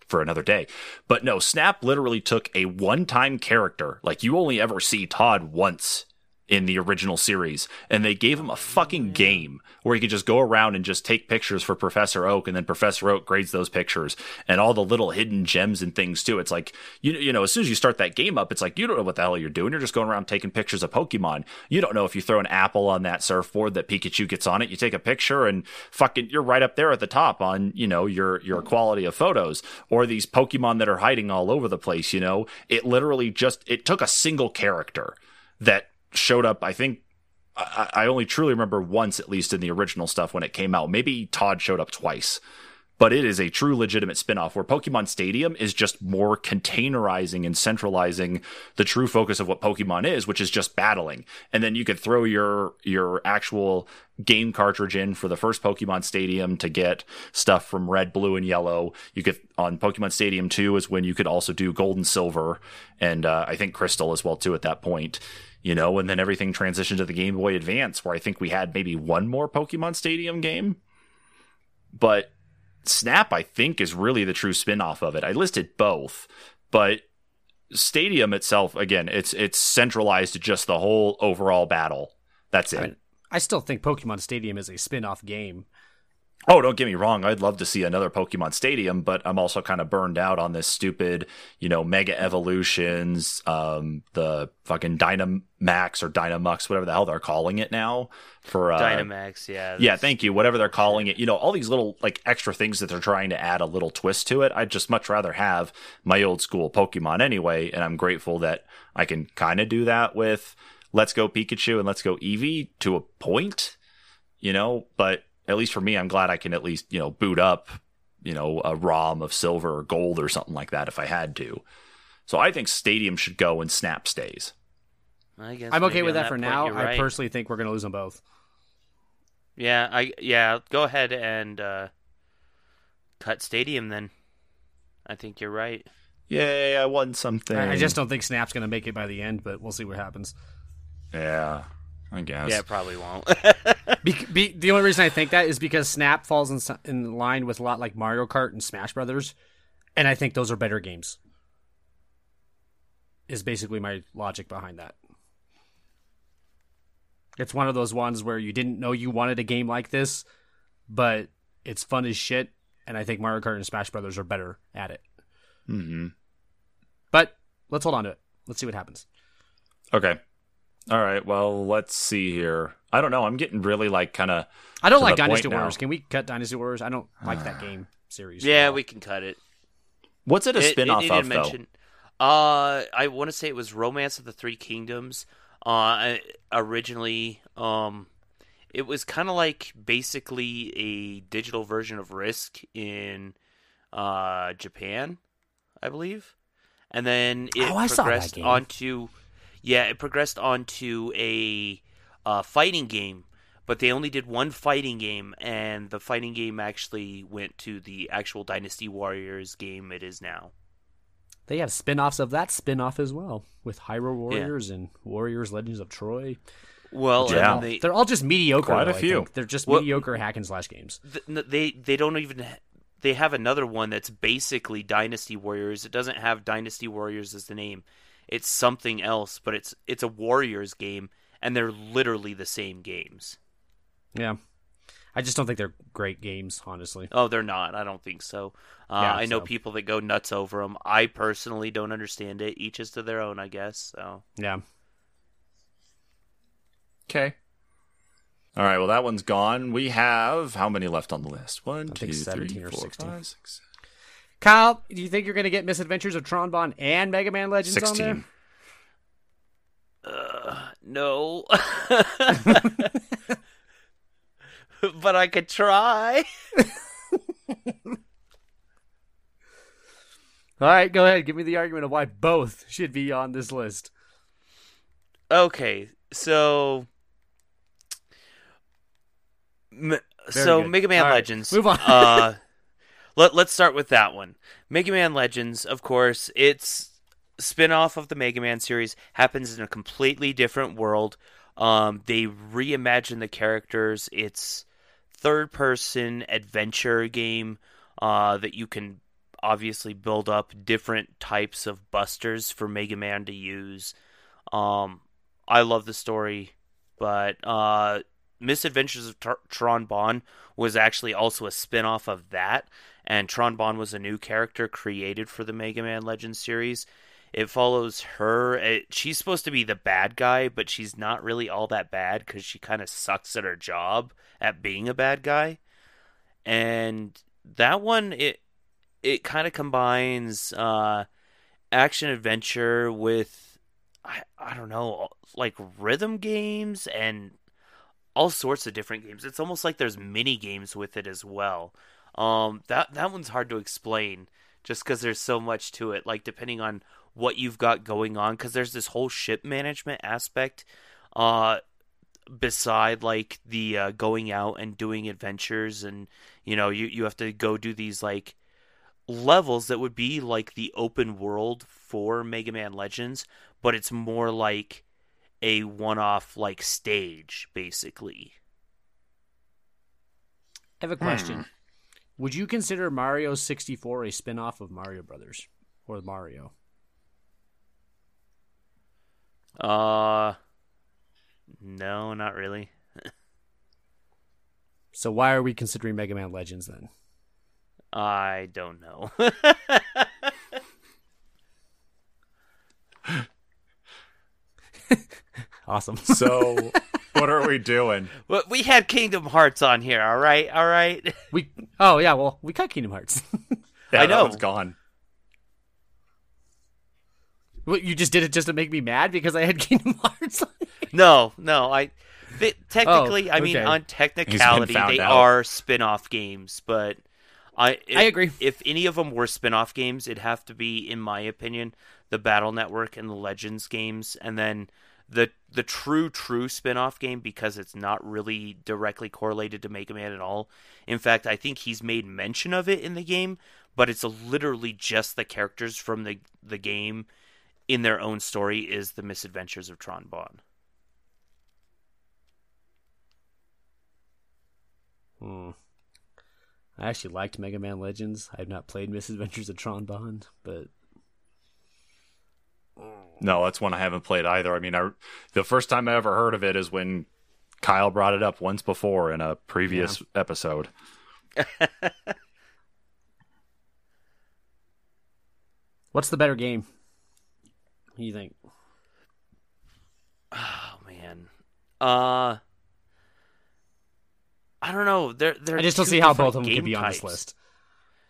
for another day. But no, Snap literally took a one-time character. Like you only ever see Todd once in the original series, and they gave him a fucking game where he could just go around and just take pictures for Professor Oak, and then Professor Oak grades those pictures and all the little hidden gems and things too. It's like you you know, as soon as you start that game up, it's like you don't know what the hell you're doing. You're just going around taking pictures of Pokemon. You don't know if you throw an apple on that surfboard that Pikachu gets on it. You take a picture and fucking you're right up there at the top on you know your your quality of photos or these Pokemon that are hiding all over the place. You know, it literally just it took a single character that showed up. I think I, I only truly remember once, at least in the original stuff when it came out. Maybe Todd showed up twice, but it is a true legitimate spinoff where Pokemon Stadium is just more containerizing and centralizing the true focus of what Pokemon is, which is just battling. And then you could throw your your actual game cartridge in for the first Pokemon Stadium to get stuff from Red, Blue, and Yellow. You could on Pokemon Stadium 2 is when you could also do Gold and Silver, and uh, I think Crystal as well too at that point you know, and then everything transitioned to the Game Boy Advance, where I think we had maybe one more Pokemon Stadium game. But Snap, I think, is really the true spin off of it. I listed both, but Stadium itself, again, it's it's centralized to just the whole overall battle. That's it. I, mean, I still think Pokemon Stadium is a spin-off game. Oh, don't get me wrong. I'd love to see another Pokemon Stadium, but I'm also kind of burned out on this stupid, you know, Mega Evolutions, um, the fucking Dynamax or Dynamux, whatever the hell they're calling it now for uh, dynamax yeah Yeah, thank you. Whatever they're calling it, you know, all these little like extra things that they're trying to add a little twist to it. I'd just much rather have my old school Pokemon anyway, and I'm grateful that I can kind of do that with Let's Go Pikachu and Let's Go Eevee to a point, you know. But at least for me, I'm glad I can at least you know boot up, you know, a ROM of silver or gold or something like that if I had to. So I think Stadium should go and Snap stays. I guess I'm okay with on that for point now. you're I personally think we're going to lose them both. yeah i yeah go ahead and uh cut stadium then i think you're right Yay! I won something. I, I just don't think Snap's going to make it by the end, but we'll see what happens. yeah. I guess. yeah probably won't Be, be, the only reason I think that is because Snap falls in, in line with a lot like Mario Kart and Smash Brothers, and I think those are better games. Is basically my logic behind that. It's one of those ones where you didn't know you wanted a game like this, but it's fun as shit, and I think Mario Kart and Smash Brothers are better at it. hmm But let's hold on to it. Let's see what happens. Okay. All right. Well, let's see here. I don't know. I'm getting really like kind of. I don't like the point Dynasty now. Can we cut Dynasty Warriors? I don't like that game series. yeah we can cut it What's it a It- spin it off needed of though? Uh, I want to say it was Romance of the Three Kingdoms. Uh, originally, um, it was kind of like basically a digital version of Risk in uh Japan, I believe, and then it Oh, I saw that progressed game. onto, yeah, it progressed onto a uh, fighting game. But they only did one fighting game, and the fighting game actually went to the actual Dynasty Warriors game it is now. They have spin-offs of that spin-off as well with Hyrule Warriors and Warriors Legends of Troy. Well, Yeah. and they They're all just mediocre. Quite a though, I few. They're just Well- mediocre hack and slash games. th- they they don't even they have another one that's basically Dynasty Warriors. It doesn't have Dynasty Warriors as the name. It's something else, but it's it's a Warriors game and they're literally the same games. Yeah. I just don't think they're great games, honestly. Oh, they're not. I don't think so. Uh, Yeah, I know so- people that go nuts over them. I personally don't understand it. Each is to their own, I guess. So Yeah. Okay. All right. Well, that one's gone. We have how many left on the list? One, two, think three, 17 or 16. five, six, Kyle, do you think you're going to get Misadventures of Tron Bonne and Mega Man Legends on sixteen. there? uh, no, but I could try. All right, go ahead. Give me the argument of why both should be on this list. Okay, so. M- so good. Mega Man All right, Legends. move on. uh, let Let's start with that one. Mega Man Legends, of course, it's spin-off of the Mega Man series. Happens in a completely different world. Um, they reimagine the characters. It's third-person adventure game uh, that you can obviously build up different types of busters for Mega Man to use. Um, I love the story, but uh, Misadventures of Tr- Tron Bonne was actually also a spin-off of that, and Tron Bonne was a new character created for the Mega Man Legends series. It follows her. It, she's supposed to be the bad guy, but she's not really all that bad because she kind of sucks at her job at being a bad guy. And that one, it it kind of combines uh, action adventure with I, I don't know like rhythm games and all sorts of different games. It's almost like there's mini games with it as well. Um, that that one's hard to explain just because there's so much to it. Like depending on what you've got going on, because there's this whole ship management aspect. Uh, beside like the uh, going out and doing adventures, and you know you you have to go do these like levels that would be like the open world for Mega Man Legends, but it's more like a one-off like stage basically. I have a question. Would you consider Mario 64 a spin off of Mario Brothers or Mario? Uh no, not really. So why are we considering Mega Man Legends then? I don't know. Awesome. So, what are we doing? But we had Kingdom Hearts on here, all right? All right. we Oh yeah, well, we cut Kingdom Hearts. Yeah, I know. one's gone. what, you just did it just to make me mad because I had Kingdom Hearts. No, no, I they, technically, Oh, I mean okay. on technicality they out. are spin-off games, but I if, I agree. If any of them were spin-off games, it'd have to be in my opinion the Battle Network and the Legends games and then the the true true spin-off game because it's not really directly correlated to Mega Man at all. In fact, I think he's made mention of it in the game, but it's literally just the characters from the the game in their own story is the misadventures of Tron Bonne. Hmm. I actually liked Mega Man Legends. I have not played Misadventures of Tron Bonne, but No, that's one I haven't played either. I mean, I, the first time I ever heard of it is when Kyle brought it up once before in a previous episode. what's the better game? What do you think? Oh man. Uh I don't know. They're they're I just don't see how both of them game could be on this list.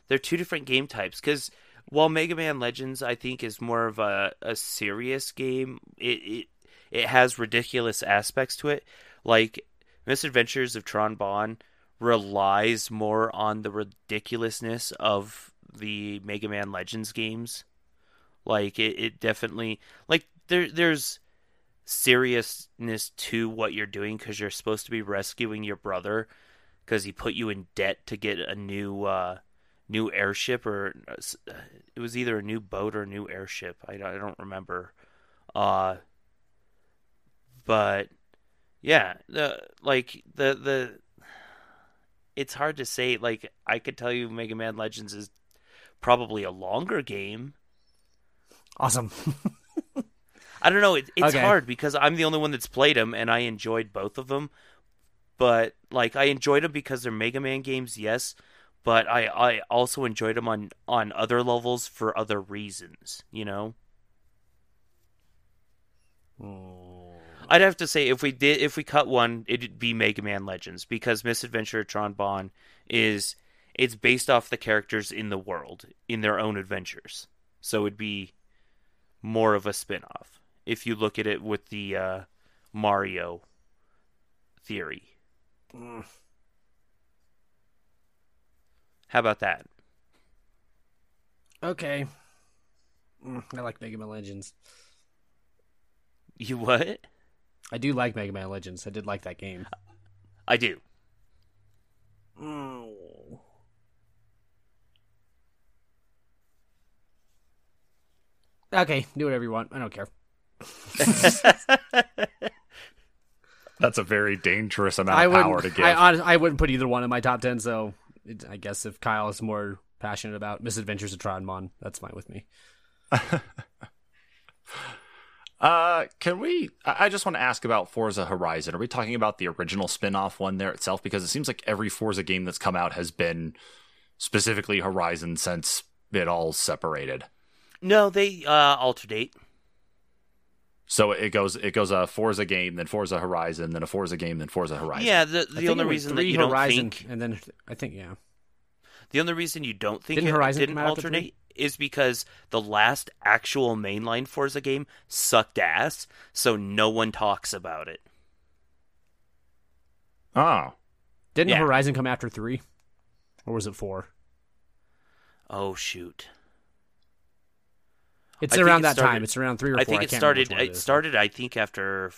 They're two different game types cuz while Mega Man Legends I think is more of a, a serious game, it, it it has ridiculous aspects to it. Like Misadventures of Tron Bonne relies more on the ridiculousness of the Mega Man Legends games. Like it, it definitely like there there's seriousness to what you're doing because you're supposed to be rescuing your brother because he put you in debt to get a new uh, new airship or uh, it was either a new boat or a new airship. I, I don't remember. Uh, but yeah, the like the the it's hard to say. Like I could tell you, Mega Man Legends is probably a longer game. Awesome. I don't know. It, it's Okay. hard because I'm the only one that's played them, and I enjoyed both of them. But like, I enjoyed them because they're Mega Man games, yes. But I, I also enjoyed them on on other levels for other reasons. You know, I'd have to say if we did if we cut one, it'd be Mega Man Legends because Misadventure Tron Bonne is it's based off the characters in the world in their own adventures. So it'd be more of a spin-off if you look at it with the uh, Mario theory. How about that? okay. Mm, I like Mega Man Legends. You what? I do like Mega Man Legends. I did like that game. I do. Okay, do whatever you want. I don't care. That's a very dangerous amount I of power wouldn't. to give. I, honest, I wouldn't put either one in my top ten. So it, I guess if Kyle is more passionate about Misadventures of Tron Bonne, that's fine with me. Uh, can we? I I just want to ask about Forza Horizon. Are we talking about the original spin-off one there itself? Because it seems like every Forza game that's come out has been specifically Horizon since it all separated. No, they uh, alternate. So it goes it goes a Forza game, then Forza Horizon, then a Forza game, then Forza Horizon. Yeah, the I the think only it reason that three you don't Horizon, think and then I think yeah. The only reason you don't think Didn't it Horizon didn't come out after alternate is because the last actual mainline Forza game sucked ass, so no one talks about it. Oh, Didn't Yeah. Horizon come after three, or was it four? Oh shoot! It's I around it that started- time. It's around three or four. I think it can't started. It, one It started. I think after.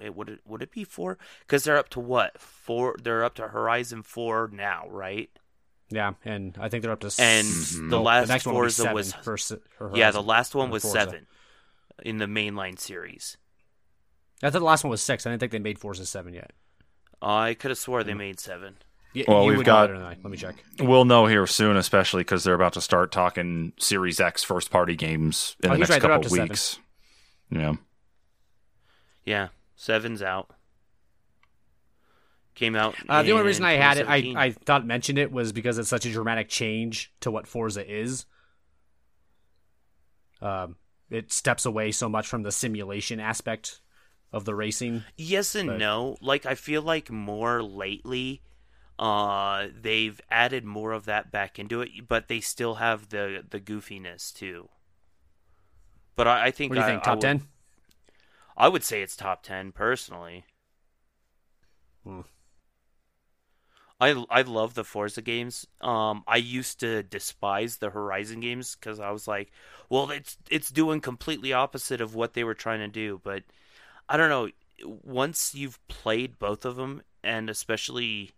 It would it would it be four? Because they're up to what four? They're up to Horizon four now, right? Yeah, and I think they're up to. And the last next one will be Forza seven was for, s- for yeah. The last one was Forza. seven in the mainline series. I thought the last one was six. I didn't think they made Forza seven yet. I could have swore they mm. made seven. Y- Well, you we've would know got- better than I. Let me check. we'll know here soon, especially because they're about to start talking Series X first party games in Oh, the next right, couple up to seven. weeks. Yeah. Yeah, seven's out. Came out. Uh, the only reason I had it, I, I thought mentioned it was because it's such a dramatic change to what Forza is. Um, it steps away so much from the simulation aspect of the racing. Yes and But- no. Like I feel like more lately, uh, they've added more of that back into it, but they still have the the goofiness too. But I, I think What do you I- think? Top ten? I would say it's top ten personally. Hmm. I I love the Forza games. Um, I used to despise the Horizon games because I was like, well, it's it's doing completely opposite of what they were trying to do. But I don't know. Once you've played both of them, and especially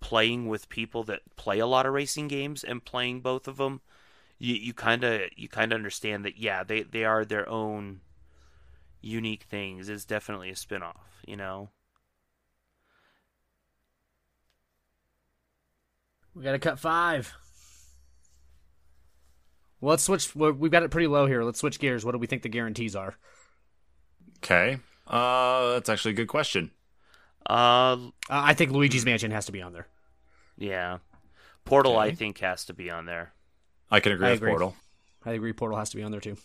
playing with people that play a lot of racing games and playing both of them, you you kind of you kind of understand that yeah, they they are their own unique things. It's definitely a spin-off, you know. We got to cut five. Well, let's switch. We've got it pretty low here. Let's switch gears. What do we think the guarantees are? Okay. Uh, that's actually a good question. Uh, I think Luigi's Mansion has to be on there. yeah. Portal, I think, has to be on there. I can agree I with agree. Portal. I agree. Portal has to be on there too.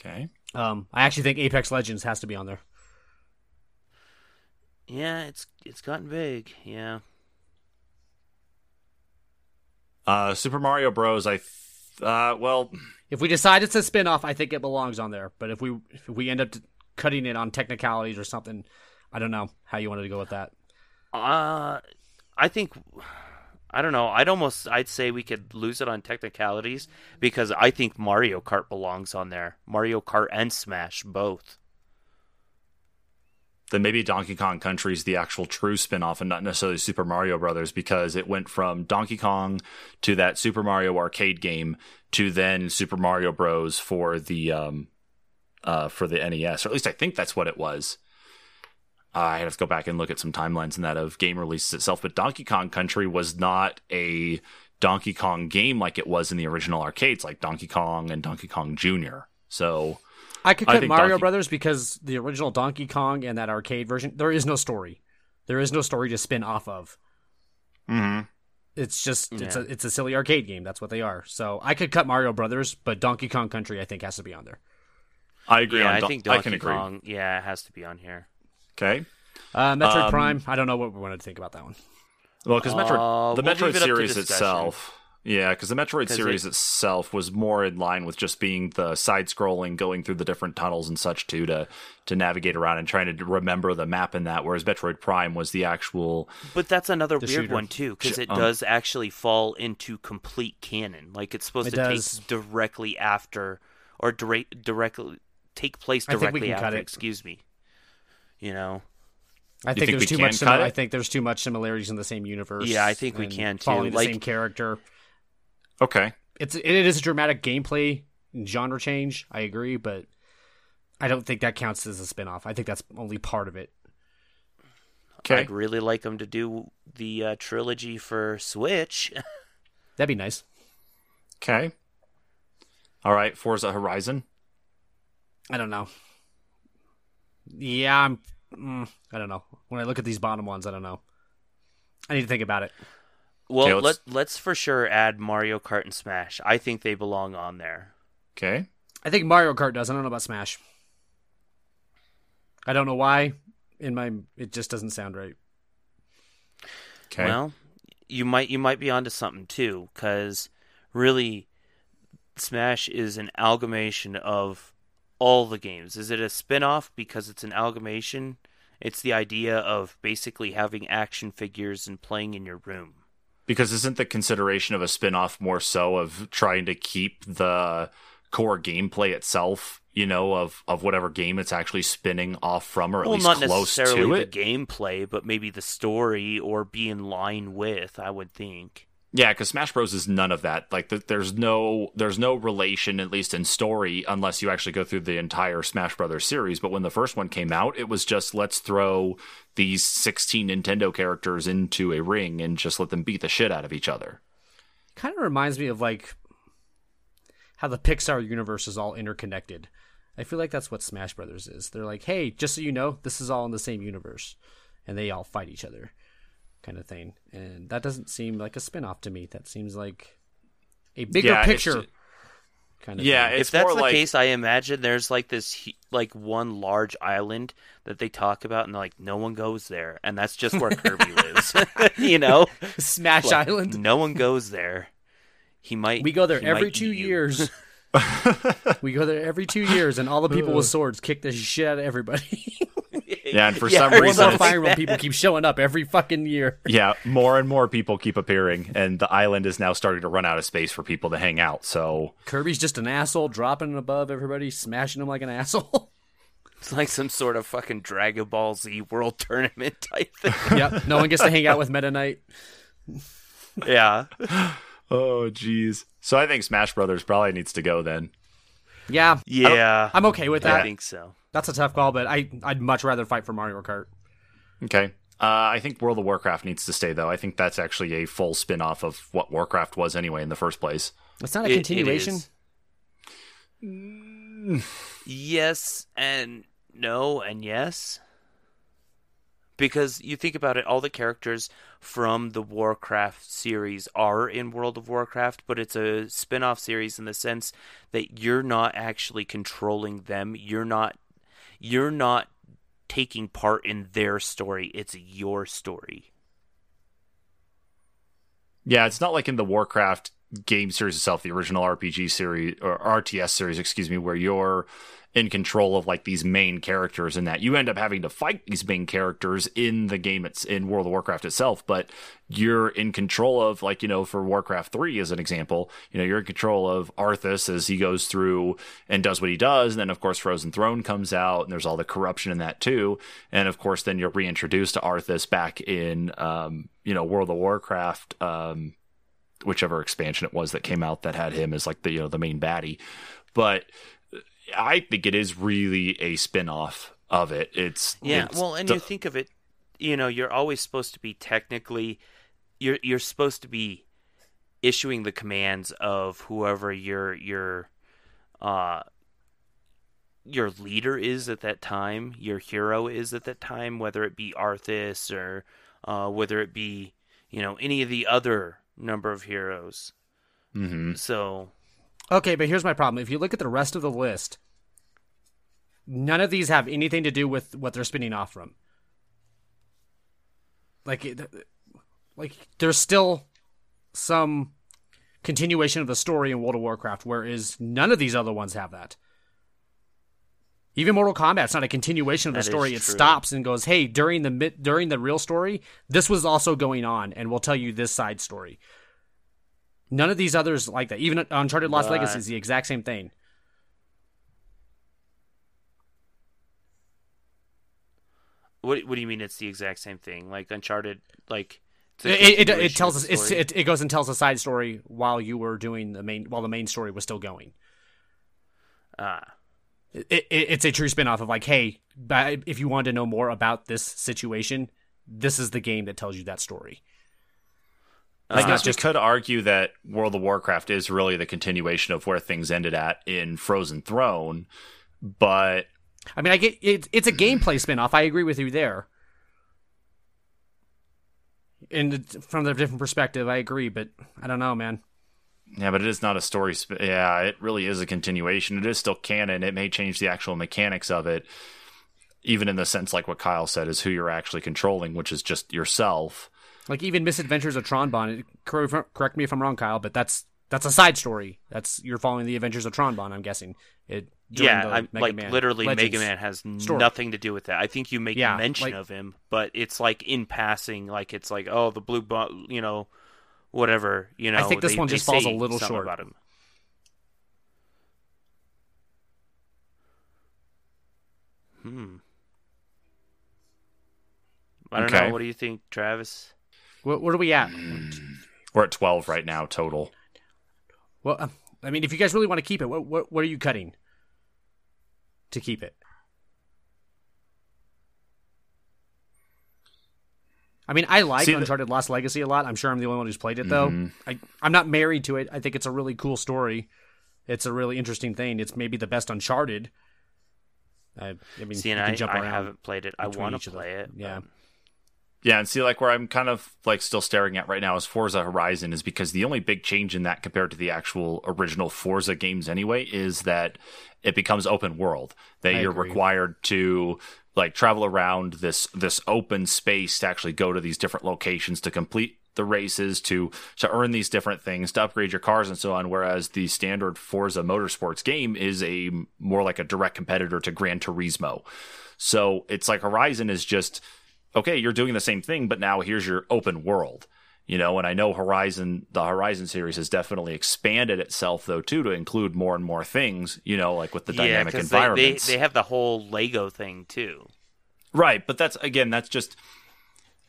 Okay. Um, I actually think Apex Legends has to be on there. Yeah, it's it's gotten big. Yeah. Uh, Super Mario Bros. I, th- uh, well, If we decide it's a spin-off, I think it belongs on there. But if we if we end up cutting it on technicalities or something, I don't know how you wanted to go with that. Uh, I think I don't know. I'd almost I'd say we could lose it on technicalities because I think Mario Kart belongs on there. Mario Kart and Smash both. then maybe Donkey Kong Country is the actual true spin-off and not necessarily Super Mario Brothers because it went from Donkey Kong to that Super Mario arcade game to then Super Mario Bros for the um uh for the NES or at least I think that's what it was. I have to go back and look at some timelines in that of game releases itself. But Donkey Kong Country was not a Donkey Kong game like it was in the original arcades, like Donkey Kong and Donkey Kong Jr. So I could cut think Mario Donkey- Brothers because the original Donkey Kong and that arcade version, there is no story. There is no story to spin off of. mhm. It's just it's a it's a silly arcade game. That's what they are. So I could cut Mario Brothers, but Donkey Kong Country I think has to be on there. I agree. Yeah, on I Don- think Donkey I can agree. Kong. Yeah, it has to be on here. Okay. Uh, Metroid Um, Prime. I don't know what we wanted to think about that one. Well, because Metroid, Uh, the we'll Metroid it series itself, yeah, because the Metroid series it- itself was more in line with just being the side-scrolling, going through the different tunnels and such too to to navigate around and trying to remember the map in that. Whereas Metroid Prime was the actual. But that's another weird shooter. one too, because it um, does actually fall into complete canon. Like it's supposed It to does. take directly after, or direct directly take place I think we directly can cut after. it. Excuse me. You know. I think, think there's too much. can simi- I think there's too much similarities in the same universe. Yeah, I think we can, too. Following the Like- same character. Okay. It's it is a dramatic gameplay genre change. I agree, but I don't think that counts as a spin-off. I think that's only part of it. Okay. I'd really like them to do the uh, trilogy for Switch. That'd be nice. Okay. All right. Forza Horizon. I don't know. Yeah, I'm. Mm, I don't know. When I look at these bottom ones, I don't know. I need to think about it. well, Okay, let let's- let's for sure add Mario Kart and Smash. I think they belong on there. Okay. I think Mario Kart does. I don't know about Smash. I don't know why. In my, it just doesn't sound right. Okay. Well, you might you might be onto something too, because really, Smash is an amalgamation of all the games. Is it a spin-off because it's an amalgamation? It's the idea of basically having action figures and playing in your room. because isn't the consideration of a spin-off more so of trying to keep the core gameplay itself, you know, of of whatever game it's actually spinning off from or at well, least not close necessarily to the it? gameplay, but maybe the story or be in line with. I would think. Yeah, because Smash Bros is none of that. Like, th- there's no there's no relation, at least in story, unless you actually go through the entire Smash Brothers series. But when the first one came out, it was just let's throw these 16 Nintendo characters into a ring and just let them beat the shit out of each other. Kind of reminds me of like how the Pixar universe is all interconnected. I feel like that's what Smash Brothers is. They're like, hey, just so you know, this is all in the same universe, and they all fight each other, kind of thing. And that doesn't seem like a spin-off to me. That seems like a bigger Yeah, picture ju- kind of. Yeah, thing. it's if that's the like case, I imagine there's like this like one large island that they talk about, and like, no one goes there, and that's just where Kirby lives. you know, Smash Like, Island. No one goes there. He might. We go there every two years. we go there every two years, and all the people with swords kick the shit out of everybody. Yeah, and for Yeah, some reason, more something it's- Fire Emblem people keep showing up every fucking year. yeah, more and more people keep appearing, and the island is now starting to run out of space for people to hang out. So Kirby's just an asshole, dropping above everybody, smashing them like an asshole. It's like some sort of fucking Dragon Ball Z World Tournament type thing. yep. No one gets to hang out with Meta Knight. yeah. Oh, jeez. So I think Smash Brothers probably needs to go then. Yeah, Yeah. I'm okay with that. I think so. That's a tough call, but I I'd much rather fight for Mario Kart. Okay. Uh, I think World of Warcraft needs to stay, though. I think that's actually a full spin off of what Warcraft was anyway in the first place. It's not a It- it continuation. is. Yes and no and yes. Because you think about it, all the characters from the Warcraft series are in World of Warcraft, but it's a spin off series in the sense that you're not actually controlling them. You're not you're not taking part in their story. It's your story. Yeah, it's not like in the Warcraft game series itself, the original RPG series or RTS series, excuse me, where you're in control of like these main characters and that you end up having to fight these main characters in the game it's in World of Warcraft itself, but you're in control of like, you know, for Warcraft 3 as an example, you know, you're in control of Arthas as he goes through and does what he does, and then of course Frozen Throne comes out and there's all the corruption in that too. And of course then you're reintroduced to Arthas back in um, you know, World of Warcraft um whichever expansion it was that came out that had him as like the you know the main baddie. But I think it is really a spin-off of it. It's Yeah, it's well, and the- you think of it, you know, you're always supposed to be technically, you're you're supposed to be issuing the commands of whoever your your uh your leader is at that time, your hero is at that time, whether it be Arthas or uh, whether it be you know any of the other number of heroes. Mhm. So Okay, but here's my problem. If you look at the rest of the list, none of these have anything to do with what they're spinning off from. Like, like there's still some continuation of the story in World of Warcraft, whereas none of these other ones have that. Even Mortal Kombat's not a continuation of the That story. It stops and goes, "Hey, during the during the real story, this was also going on, and we'll tell you this side story." None of these others like that. Even Uncharted Lost But- Legacy is the exact same thing. what what do you mean? It's the exact same thing, like Uncharted, like. It, it, it tells us it, it goes and tells a side story while you were doing the main while the main story was still going. ah. It, it, it's a true spin-off of like, hey, if you wanted to know more about this situation, this is the game that tells you that story. I guess just- we could argue that World of Warcraft is really the continuation of where things ended at in Frozen Throne, but I mean, I get it, it's a gameplay spin-off. I agree with you there. And from the different perspective, I agree, but I don't know, man. Yeah, but it is not a story. Sp- yeah, it really is a continuation. It is still canon. It may change the actual mechanics of it, even in the sense like what Kyle said is who you're actually controlling, which is just yourself. Like even Misadventures of Tron Bonne. Correct correct me if I'm wrong, Kyle, but that's that's a side story. That's you're following the adventures of Tron Bonne. I'm guessing. It Yeah, I'm Mega like Man literally Legends Mega Man has story. nothing to do with that. I think you make Yeah, mention like- of him, but it's like in passing, like it's like oh the blue, bu- you know, whatever. You know, I think this they- one just falls a little short. about him. Hmm. I don't Okay. know. What do you think, Travis? What, what are we at? We're at 12 right now total. Well, I mean, if you guys really want to keep it, what what, what are you cutting to keep it? I mean, I like See, the- Uncharted Lost Legacy a lot. I'm sure I'm the only one who's played it though. Mm-hmm. I, I'm not married to it. I think it's a really cool story. It's a really interesting thing. It's maybe the best Uncharted. I, I mean, See, you and can I, jump I around. haven't played it. I want to play it. Yeah. but- Yeah, and see, like where I'm kind of like still staring at right now is Forza Horizon, is because the only big change in that compared to the actual original Forza games anyway is that it becomes open world. That I you're agree. required to like travel around this this open space to actually go to these different locations to complete the races to to earn these different things to upgrade your cars and so on whereas the standard Forza Motorsports game is a more like a direct competitor to Gran Turismo so it's like Horizon is just okay, you're doing the same thing, but now here's your open world. You know, and I know Horizon, the Horizon series has definitely expanded itself though too to include more and more things. You know, like with the yeah, dynamic 'cause they, they they have the whole Lego thing too. right, but that's again, that's just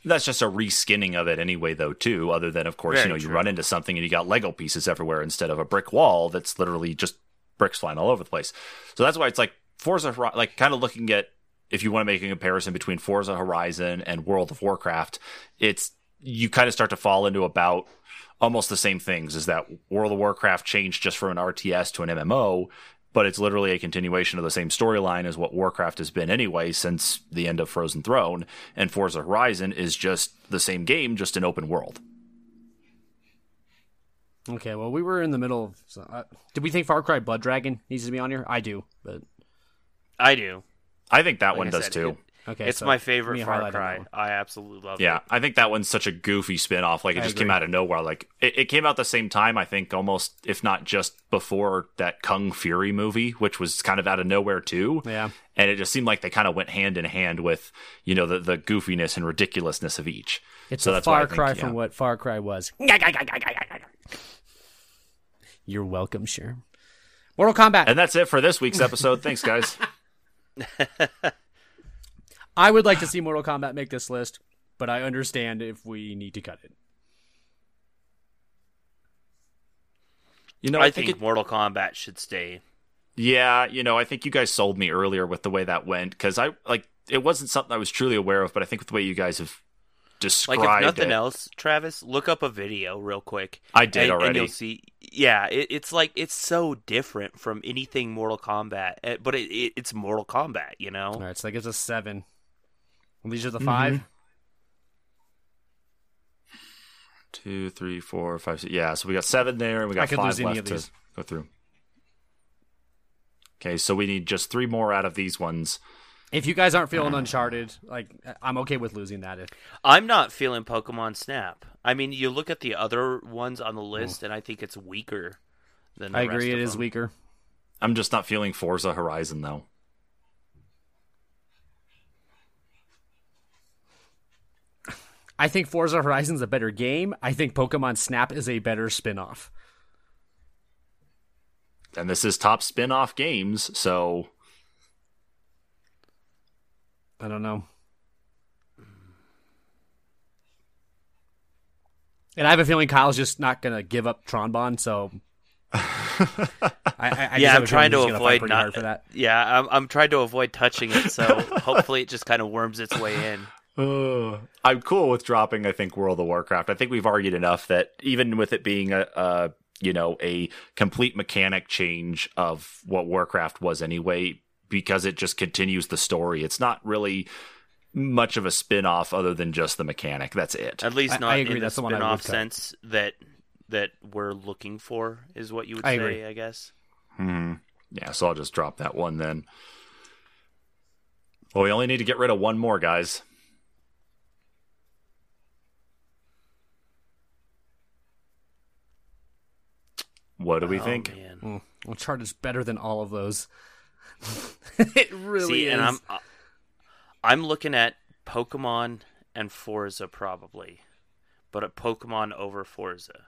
that's just a reskinning of it anyway though too. Other than of course, Very you know, you run into something and you got Lego pieces everywhere instead of a brick wall that's literally just bricks flying all over the place. So that's why it's like Forza, like kind of looking at if you want to make a comparison between Forza Horizon and World of Warcraft, it's you kind of start to fall into about almost the same things. Is that World of Warcraft changed just from an RTS to an MMO, but it's literally a continuation of the same storyline as what Warcraft has been anyway since the end of Frozen Throne, and Forza Horizon is just the same game, just an open world. Okay, well, we were in the middle of. So, uh, did we think Far Cry Blood Dragon needs to be on here? I do, but I do. I think that Like one I does said, too. it- okay, it's so my favorite Far highlight on that Cry. I absolutely love Yeah, it. Yeah, I think that one's such a goofy spin off. Like it I just came out of nowhere. Like it, it came out the same time, I think, almost if not just before that Kung Fury movie, which was kind of out of nowhere too. Yeah. And it just seemed like they kind of went hand in hand with, you know, the, the goofiness and ridiculousness of each. It's so a that's why far think, cry yeah. from what Far Cry was. You're welcome, sure. Mortal Kombat. And that's it for this week's episode. Thanks, guys. I would like to see Mortal Kombat make this list, but I understand if we need to cut it. You know, I, I, think, think, it, Mortal Kombat should stay. Yeah, you know, I think you guys sold me earlier with the way that went because I like it wasn't something I was truly aware of, but I think with the way you guys have described Like if nothing it, else, Travis, look up a video real quick. I did and, already. and you'll see. Yeah, it, it's like it's so different from anything Mortal Kombat, eh, but it, it, it's Mortal Kombat, you know. All right, so that gives us seven. These are Mm-hmm. the 5 two, three, four, five, six. Yeah, so we got seven there, and we I got could five lose any left of to these. go through. Okay, so we need just three more out of these ones. If you guys aren't feeling Uncharted, like I'm okay with losing that. If I'm not feeling Pokemon Snap. I mean, you look at the other ones on the list, and I think it's weaker than. The I rest agree, of it is them. weaker. I'm just not feeling Forza Horizon though. I think Forza Horizon's a better game. I think Pokemon Snap is a better spin-off. And this is top spin-off games, so I don't know. And I have a feeling Kyle's just not gonna give up Tron Bonne, so I, I, I yeah, I'm trying to he's gonna fight avoid not. for that. Yeah, I'm I'm trying to avoid touching it, so hopefully it just kind of worms its way in. Uh, I'm cool with dropping. I think World of Warcraft. I think we've argued enough that even with it being a, a you know a complete mechanic change of what Warcraft was anyway, because it just continues the story. It's not really much of a spin-off other than just the mechanic. That's it. At least not I agree, in the that's the one spin-off cut. sense that that we're looking for is what you would I say, agree. I guess. hmm Yeah, so I'll just drop that one then. Well, we only need to get rid of one more, guys. What do we Oh, think? man. Mm. is better than all of those. it really See, is. and I'm uh, I'm looking at Pokemon and Forza probably, but a Pokemon over Forza.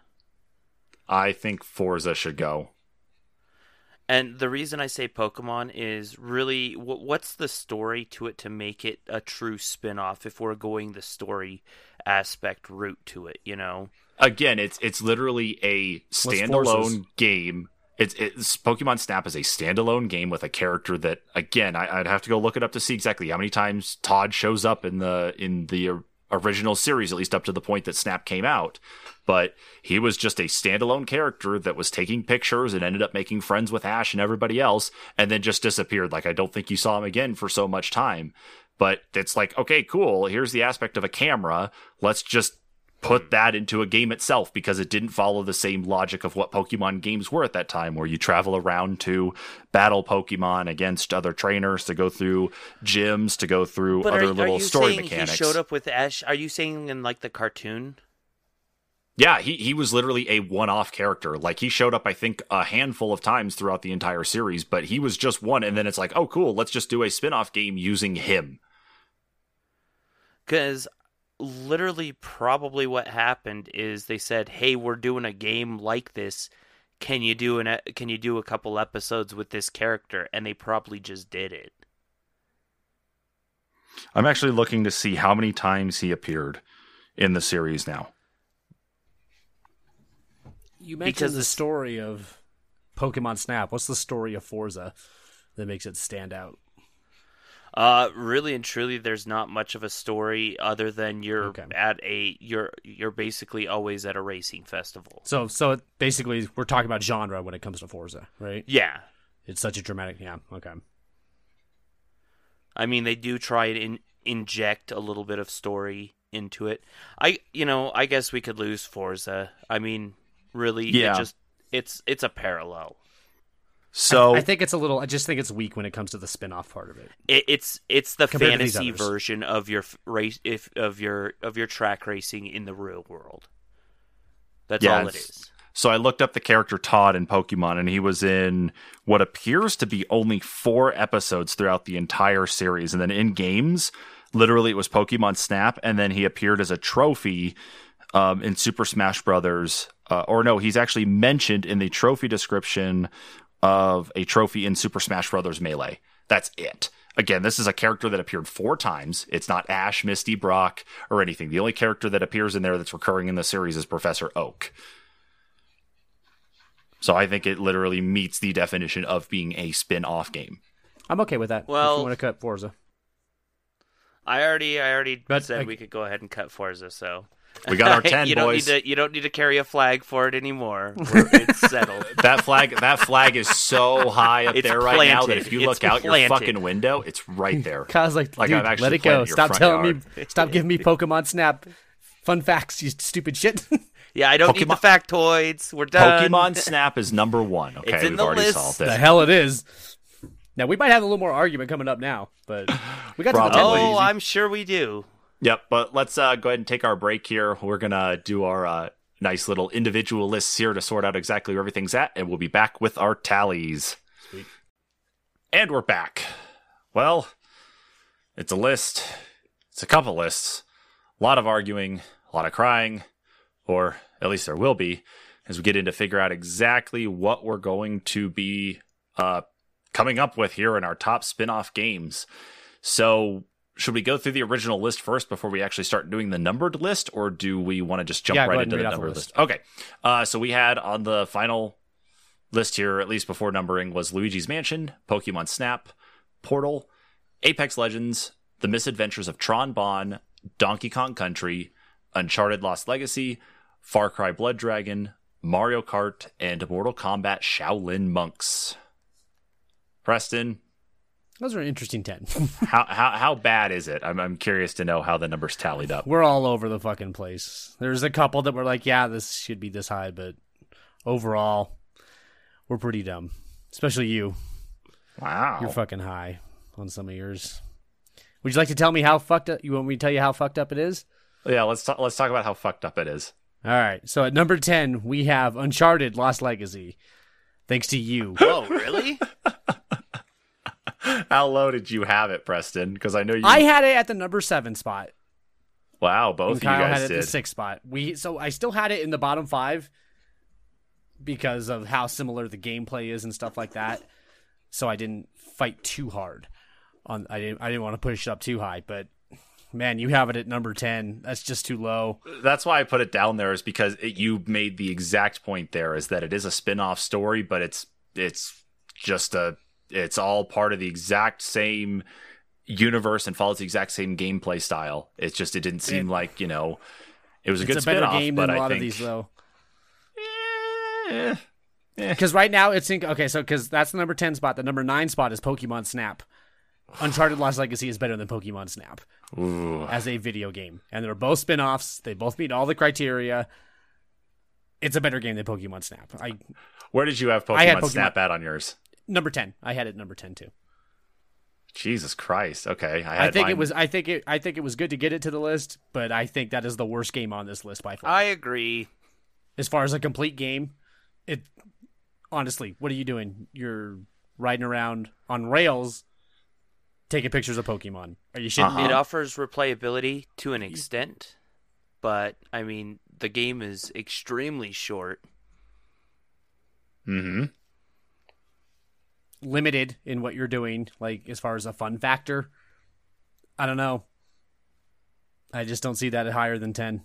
I think Forza should go. And the reason I say Pokemon is really what's the story to it to make it a true spin-off if we're going the story aspect route to it, you know? Again, it's it's literally a standalone game. It's, it's Pokemon Snap is a standalone game with a character that again I, I'd have to go look it up to see exactly how many times Todd shows up in the in the original series, at least up to the point that Snap came out. But he was just a standalone character that was taking pictures and ended up making friends with Ash and everybody else, and then just disappeared. Like I don't think you saw him again for so much time. But it's like, okay, cool. Here's the aspect of a camera. Let's just put that into a game itself because it didn't follow the same logic of what Pokemon games were at that time, where you travel around to battle Pokemon against other trainers, to go through gyms, to go through But other are, are little you story saying mechanics. he showed up with Ash? Are you saying in like the cartoon? Yeah, he, he was literally a one off character. Like he showed up, I think, a handful of times throughout the entire series, but he was just one. And then it's like, oh, cool, let's just do a spin off game using him. Because literally, probably what happened is they said, "Hey, we're doing a game like this. Can you do an e- Can you do a couple episodes with this character?" And they probably just did it. I'm actually looking to see how many times he appeared in the series now. you mentioned because the story of Pokemon Snap. What's the story of Forza that makes it stand out? Uh, really and truly, there's not much of a story other than you're Okay. at a you're you're basically always at a racing festival. So, so basically, we're talking about genre when it comes to Forza, right? Yeah, It's such a dramatic. Yeah. Okay. I mean they do try and in, inject a little bit of story into it. I you know I guess we could lose Forza. I mean, really, Yeah. it just it's it's a parallel. So I think it's a little. I just think it's weak when it comes to the spin-off part of it. It, it's it's the Compared to these fantasy version of your race if of your of your track racing in the real world. That's Yeah, all it's- So I looked up the character Todd in Pokemon, and he was in what appears to be only four episodes throughout the entire series. And then in games, literally it was Pokemon Snap, and then he appeared as a trophy um, in Super Smash Brothers. Uh, or no, he's actually mentioned in the trophy description of a trophy in Super Smash Brothers Melee. That's it. Again, this is a character that appeared four times. It's not Ash, Misty, Brock, or anything. The only character that appears in there that's recurring in the series is Professor Oak. So I think it literally meets the definition of being a spin-off game. I'm okay with that. if Well- you want to cut Forza. I already, I already But, said like- we could go ahead and cut Forza. So We got our 10 you don't boys. need to, you don't need to carry a flag for it anymore. We're, it's settled. That flag that flag is so high up It's there right now that if you It's look out your fucking window, it's right there. Kyle's like, Like, dude, I've actually let it go. Stop telling yard. me. Stop giving me Pokemon Snap fun facts. You stupid shit. Yeah, I don't need the Pokemon- factoids. We're done. Pokemon Snap is number one. Okay, It's in we've the already list. solved the hell it is. Now we might have a little more argument coming up now, but we got to the Probably. ten Oh, easy. I'm sure we do. Yep, but let's uh, go ahead and take our break here. We're gonna do our uh, nice little individual lists here to sort out exactly where everything's at, and we'll be back with our tallies. And we're back. Well, it's a list. It's a couple lists. A lot of arguing, a lot of crying, or at least there will be, as we get in to figure out exactly what we're going to be uh, coming up with here in our top spin-off games. So should we go through the original list first before we actually start doing the numbered list, or do we want to just jump Yeah, right into the numbered list. list? Okay. Uh, so we had on the final list here, at least before numbering, was Luigi's Mansion, Pokemon Snap, Portal, Apex Legends, The Misadventures of Tron Bonne, Donkey Kong Country, Uncharted Lost Legacy, Far Cry Blood Dragon, Mario Kart, and Mortal Kombat Shaolin Monks. Preston, Those are an interesting ten. how how how bad is it? I'm I'm curious to know how the numbers tallied up. we're all over the fucking place. There's a couple that were like, yeah, this should be this high, but overall, we're pretty dumb. Especially you. Wow. You're fucking high on some of yours. Would you like to tell me how fucked up? You want me to tell you how fucked up it is? yeah, let's talk, let's talk about how fucked up it is. All right. So at number ten, we have Uncharted: Lost Legacy. Thanks to you. Oh, really? How low did you have it, Preston? Because I know you. I had it at the number seven spot. wow, both of you guys had it at the sixth spot. We so I still had it in the bottom five because of how similar the gameplay is and stuff like that. So I didn't fight too hard. On I didn't I didn't want to push it up too high, but man, you have it at number ten. That's just too low. That's why I put it down there is because it, you made the exact point there is that it is a spin-off story, but it's it's just a it's all part of the exact same universe and follows the exact same gameplay style. It's just it didn't seem It- like, you know, it was a It's good a better spin-off, game but than a I lot think of these though. Eh, Because right now it's in, okay. So because that's the number ten spot. The number nine spot is Pokemon Snap. Uncharted Lost Legacy is better than Pokemon Snap ooh. as a video game, and they're both spin-offs. They both meet all the criteria. It's a better game than Pokemon Snap. I Where did you have Pokemon, Pokemon- Snap at on yours? Number ten. I had it number ten too. Jesus Christ. Okay. I, I had think it was. I think it. I think it was good to get it to the list, but I think that is the worst game on this list by far. I agree. as far as a complete game, it honestly, what are you doing? You're riding around on rails, taking pictures of Pokemon. Are you shitting Uh-huh. It offers replayability to an extent, but I mean, the game is extremely short. Mhm. Limited in what you're doing, like as far as a fun factor. I don't know. I just don't see that at higher than ten.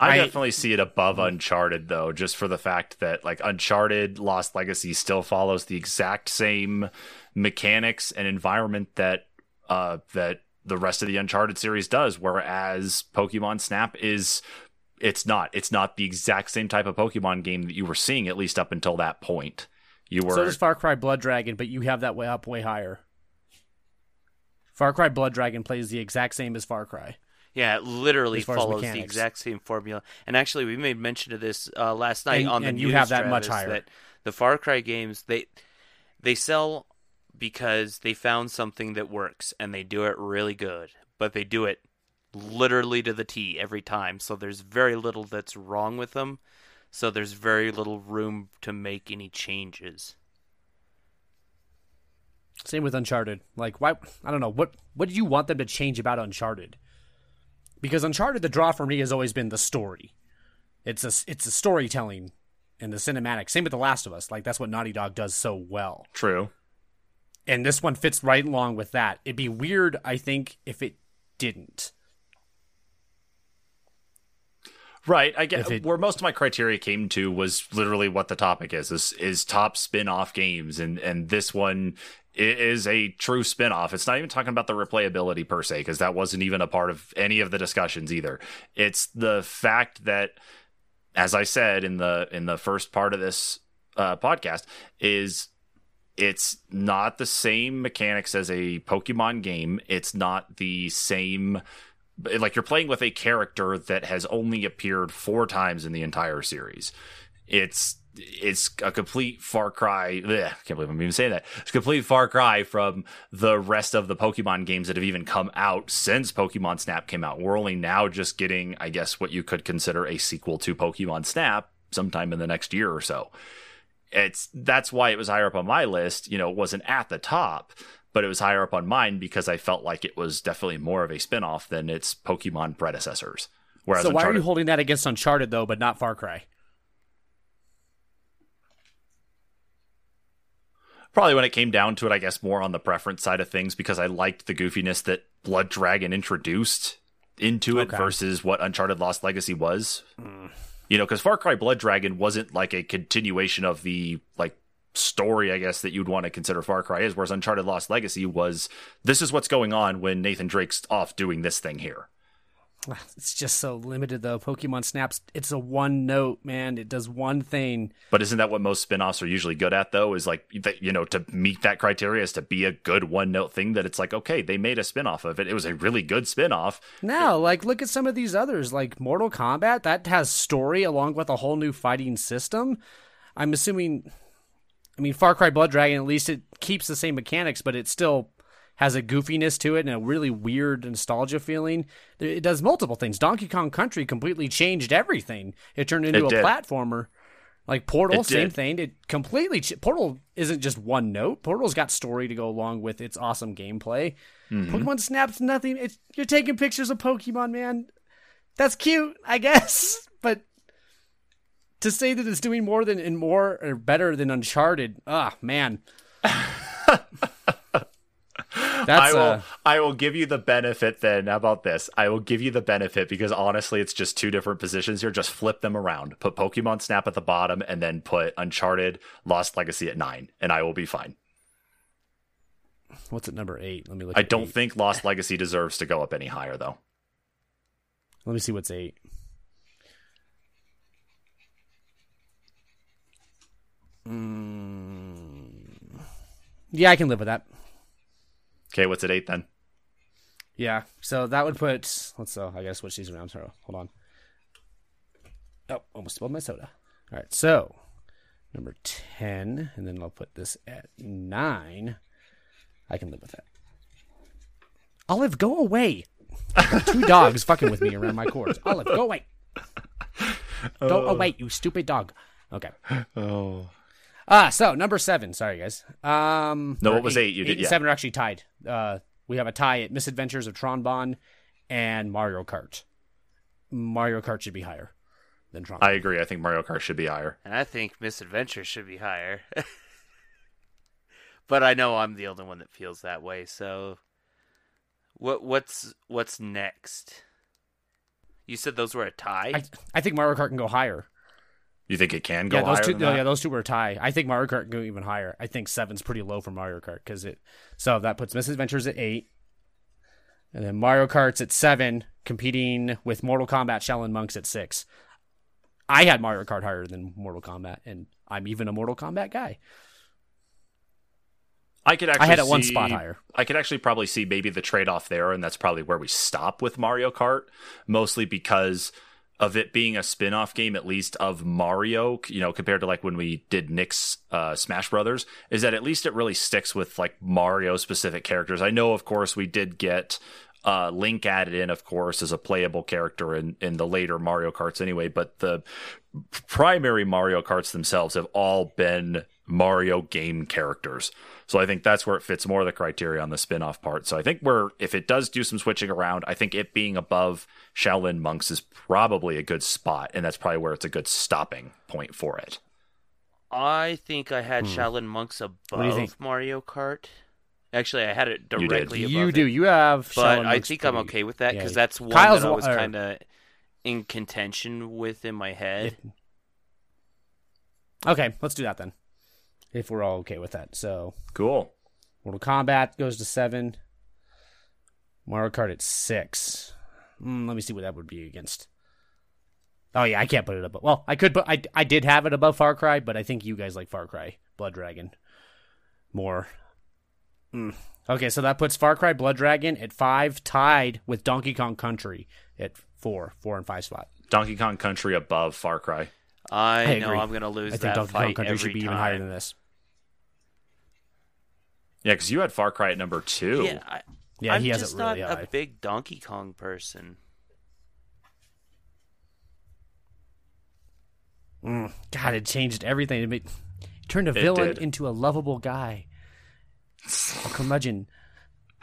I, I- definitely see it above Uncharted though, just for the fact that like Uncharted Lost Legacy still follows the exact same mechanics and environment that uh that the rest of the Uncharted series does, whereas Pokemon Snap is it's not. It's not the exact same type of Pokemon game that you were seeing, at least up until that point. You were So does Far Cry Blood Dragon, but you have that way up way higher. Far Cry Blood Dragon plays the exact same as Far Cry. Yeah, it literally As far as follows the exact same formula. And actually, we made mention of this uh, last night And- on the and you have that much Travis, higher. That the Far Cry games they they sell because they found something that works and they do it really good, but they do it literally to the T every time. So there's very little that's wrong with them. So there's very little room to make any changes. Same with Uncharted. Like, why? I don't know. What What do you want them to change about Uncharted? Because Uncharted, the draw for me has always been the story. It's a it's a storytelling and the cinematic. Same with The Last of Us. Like that's what Naughty Dog does so well. true. And this one fits right along with that. It'd be weird, I think, if it didn't. Right. I get it- where most of my criteria came to was literally what the topic is. Is is top spin-off games and and this one is a true spin-off. It's not even talking about the replayability per se because that wasn't even a part of any of the discussions either. It's the fact that as I said in the in the first part of this uh, podcast is it's not the same mechanics as a Pokemon game. It's not the same like you're playing with a character that has only appeared four times in the entire series. It's it's a complete far cry. Bleh, I can't believe I'm even saying that. It's a complete far cry from the rest of the Pokemon games that have even come out since Pokemon Snap came out. We're only now just getting, I guess, what you could consider a sequel to Pokemon Snap sometime in the next year or so. It's that's why it was higher up on my list. You know, it wasn't at the top, but it was higher up on mine because I felt like it was definitely more of a spin-off than its Pokemon predecessors. Whereas so why are you holding that against Uncharted though, but not Far Cry? probably when it came down to it, I guess more on the preference side of things because I liked the goofiness that Blood Dragon introduced into it Okay. versus what Uncharted Lost Legacy was. Hmm. You know, because Far Cry Blood Dragon wasn't like a continuation of the like story, I guess, that you'd want to consider Far Cry is, whereas Uncharted Lost Legacy was this is what's going on when Nathan Drake's off doing this thing here. It's just so limited though. Pokemon Snaps, it's a one note, man. It does one thing. But isn't that what most spin-offs are usually good at though? Is like you know, to meet that criteria is to be a good one note thing that it's like, okay, they made a spin-off of it. It was a really good spin-off. Now, like, look at some of these others, like Mortal Kombat. That has story along with a whole new fighting system. I'm assuming. I mean, Far Cry Blood Dragon. At least it keeps the same mechanics, but it still has a goofiness to it and a really weird nostalgia feeling. It does multiple things. Donkey Kong Country completely changed everything. It turned into It a did. platformer. Like Portal, same thing. It completely ch- Portal isn't just one note. Portal's got story to go along with its awesome gameplay. Mm-hmm. Pokemon Snap's nothing. It's you're taking pictures of Pokemon, man. That's cute, I guess. But to say that it's doing more than and more or better than Uncharted, ah, man. That's I will uh, I will give you the benefit then. How about this? I will give you the benefit because honestly it's just two different positions here. Just flip them around. Put Pokemon Snap at the bottom and then put Uncharted Lost Legacy at nine, and I will be fine. what's at number eight? Let me look. I don't eight. think Lost Legacy deserves to go up any higher though. Let me see what's eight. Mm. Yeah, I can live with that. Okay, what's at eight then? Yeah, so that would put. Let's so I guess switch these around. Sorry, hold on. Oh, almost spilled my soda. All right, so number ten, and then I'll put this at nine. I can live with that. Olive, go away. Two dogs fucking with me around my cords. Olive, go away. Go away, you stupid dog. Okay. Oh. Ah, so number seven. Sorry, guys. Um, No, what was eight? You did- and yeah. seven are actually tied. Uh, we have a tie at Misadventures of Tron Bonne and Mario Kart. Mario Kart should be higher than Tron. I agree. I think Mario Kart should be higher. And I think Misadventures should be higher. but I know I'm the only one that feels that way. So, what what's what's next? You said those were a tie. I, I think Mario Kart can go higher. You think it can go yeah, those higher two. than no, that? yeah, those two were a tie. I think Mario Kart can go even higher. I think seven's pretty low for Mario Kart because it. So that puts Misadventures at eight, and then Mario Kart's at seven, competing with Mortal Kombat Shaolin Monks at six. I had Mario Kart higher than Mortal Kombat, and I'm even a Mortal Kombat guy. I could actually I had it one spot higher. I could actually probably see maybe the trade off there, and that's probably where we stop with Mario Kart, mostly because of it being a spin off game, at least of Mario, you know, compared to like when we did Nick's uh, Smash Brothers, is that at least it really sticks with like Mario specific characters. I know, of course, we did get uh, Link added in, of course, as a playable character in, in the later Mario Karts anyway, but the primary Mario Karts themselves have all been Mario game characters. So I think that's where it fits more of the criteria on the spin-off part. So I think we're if it does do some switching around, I think it being above Shaolin Monks is probably a good spot, and that's probably where it's a good stopping point for it. I think I had hmm. Shaolin Monks do above Mario Kart. Actually, I had it You did. directly above You it. do. You have. but Shaolin I Monks think I'm okay with that yeah. because that's one Kyle's that I was or- kind of in contention with in my head. Okay, let's do that then. If we're all okay with that. So Cool. Mortal Kombat goes to seven. Mario Kart at six. Mm, let me see what that would be against. Oh yeah, I can't put it above. Well, I could, but I I did have it above Far Cry, but I think you guys like Far Cry Blood Dragon more. Mm. Okay, so that puts Far Cry Blood Dragon at five, tied with Donkey Kong Country at four, four and five spot. Donkey Kong Country above Far Cry. I, I know agree. I'm gonna lose I think that Donkey fight Kong Country every should be time. even higher than this. Yeah, because you had Far Cry at number two. Yeah, I, Yeah, I'm he has just it really not high. a big Donkey Kong person. Mm, God, it changed everything. It, made, it turned a It villain did. into a lovable guy. A curmudgeon.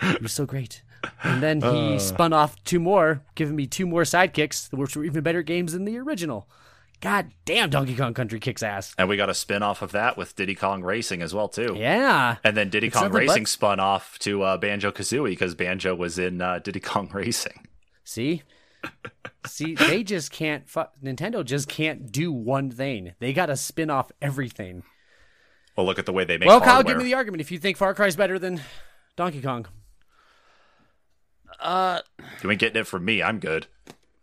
You're so great. And then he Uh. spun off two more, giving me two more sidekicks, which were even better games than the original. God damn, Donkey Kong Country kicks ass. And we got a spin off of that with Diddy Kong Racing as well too. Yeah. And then Diddy It's Kong Racing but- spun off to uh, Banjo Kazooie because Banjo was in uh, Diddy Kong Racing. See? See, they just can't. Fu- Nintendo just can't do one thing. They got to spin off everything. Well, look at the way they make well, hardware. Kyle, give me the argument if you think Far Cry's better than Donkey Kong. Uh, You ain't getting it from me. I'm good.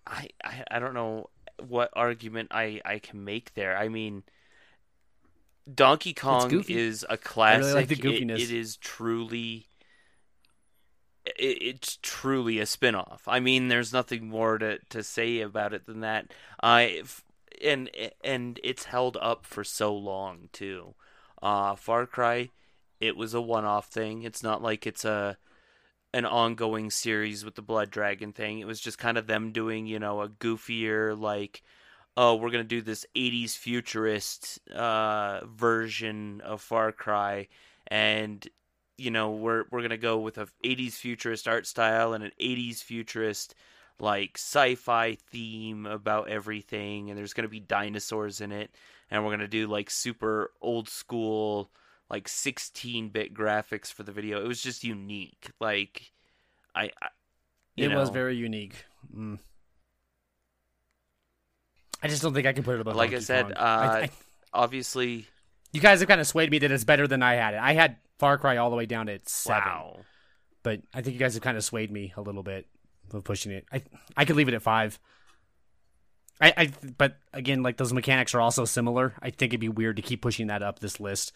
I, I I don't know what argument I I can make there. I mean, Donkey Kong is a really classic. like the It- it is truly. It, it's truly a spin-off. I mean, there's nothing more to, to say about it than that. I and and it's held up for so long too. Uh, Far Cry, it was a one-off thing. It's not like it's a an ongoing series with the Blood Dragon thing. It was just kind of them doing, you know, a goofier like, oh, we're gonna do this '80s futurist uh, version of Far Cry, and you know, we're we're gonna go with a '80s futurist art style and an '80s futurist like sci-fi theme about everything, and there's gonna be dinosaurs in it, and we're gonna do like super old school like 16-bit graphics for the video. It was just unique. Like I, I it was very unique. Mm. I just don't think I can put it above. like I said, uh, I- I- obviously you guys have kind of swayed me that it's better than I had it. I had Far Cry all the way down to seven, wow. but I think you guys have kind of swayed me a little bit of pushing it. I I could leave it at five. I, I but again, like those mechanics are also similar. I think it'd be weird to keep pushing that up this list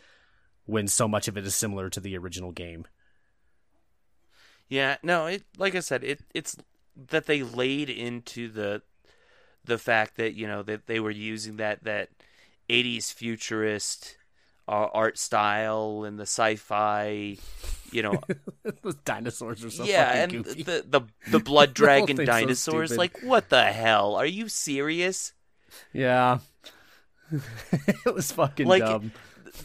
when so much of it is similar to the original game. Yeah, no, it like I said, it it's that they laid into the the fact that you know that they were using that that 80s futurist uh, art style and the sci-fi, you know, those dinosaurs are so yeah, and goofy. the the the blood dragon so dinosaurs. stupid. like, what the hell? Are you serious? Yeah. it was fucking Like, dumb.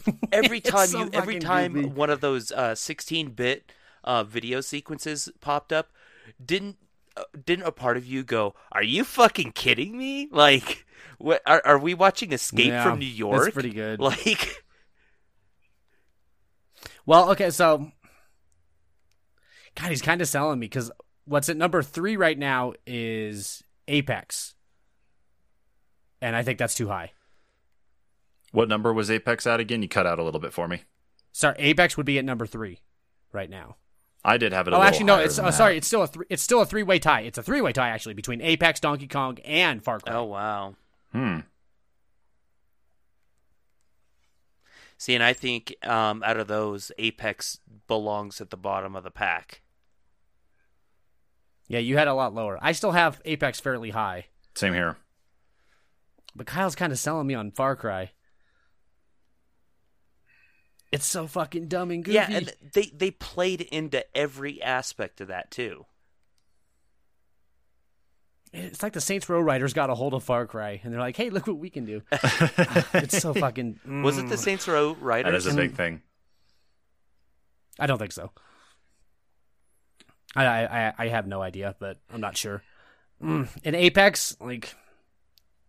every time so you every time goofy. one of those uh 16-bit uh video sequences popped up didn't uh, didn't a part of you go are you fucking kidding me like what are, are we watching escape Yeah, from new york It's pretty good. like Well, okay, so God, he's kind of selling me because what's at number three right now is Apex, and I think that's too high. What number was Apex at again? You cut out a little bit for me. Sorry, Apex would be at number three right now. I did have it. A Oh, little actually, no. It's than oh, sorry. It's still a three. It's still a three way tie. It's a three way tie actually between Apex, Donkey Kong, and Far Cry. oh wow Hmm. see and i think um out of those apex belongs at the bottom of the pack Yeah, you had a lot lower. I still have Apex fairly high, Same here. but Kyle's kind of selling me on Far Cry. It's so fucking dumb and goofy. yeah and they they played into every aspect of that too It's like the Saints Row writers got a hold of Far Cry, and they're like, "Hey, look what we can do." it's so fucking. was it the Mm. saints row That writers is a big thing. I don't think so. I I I have no idea, but I'm not sure. Mm. In Apex, like,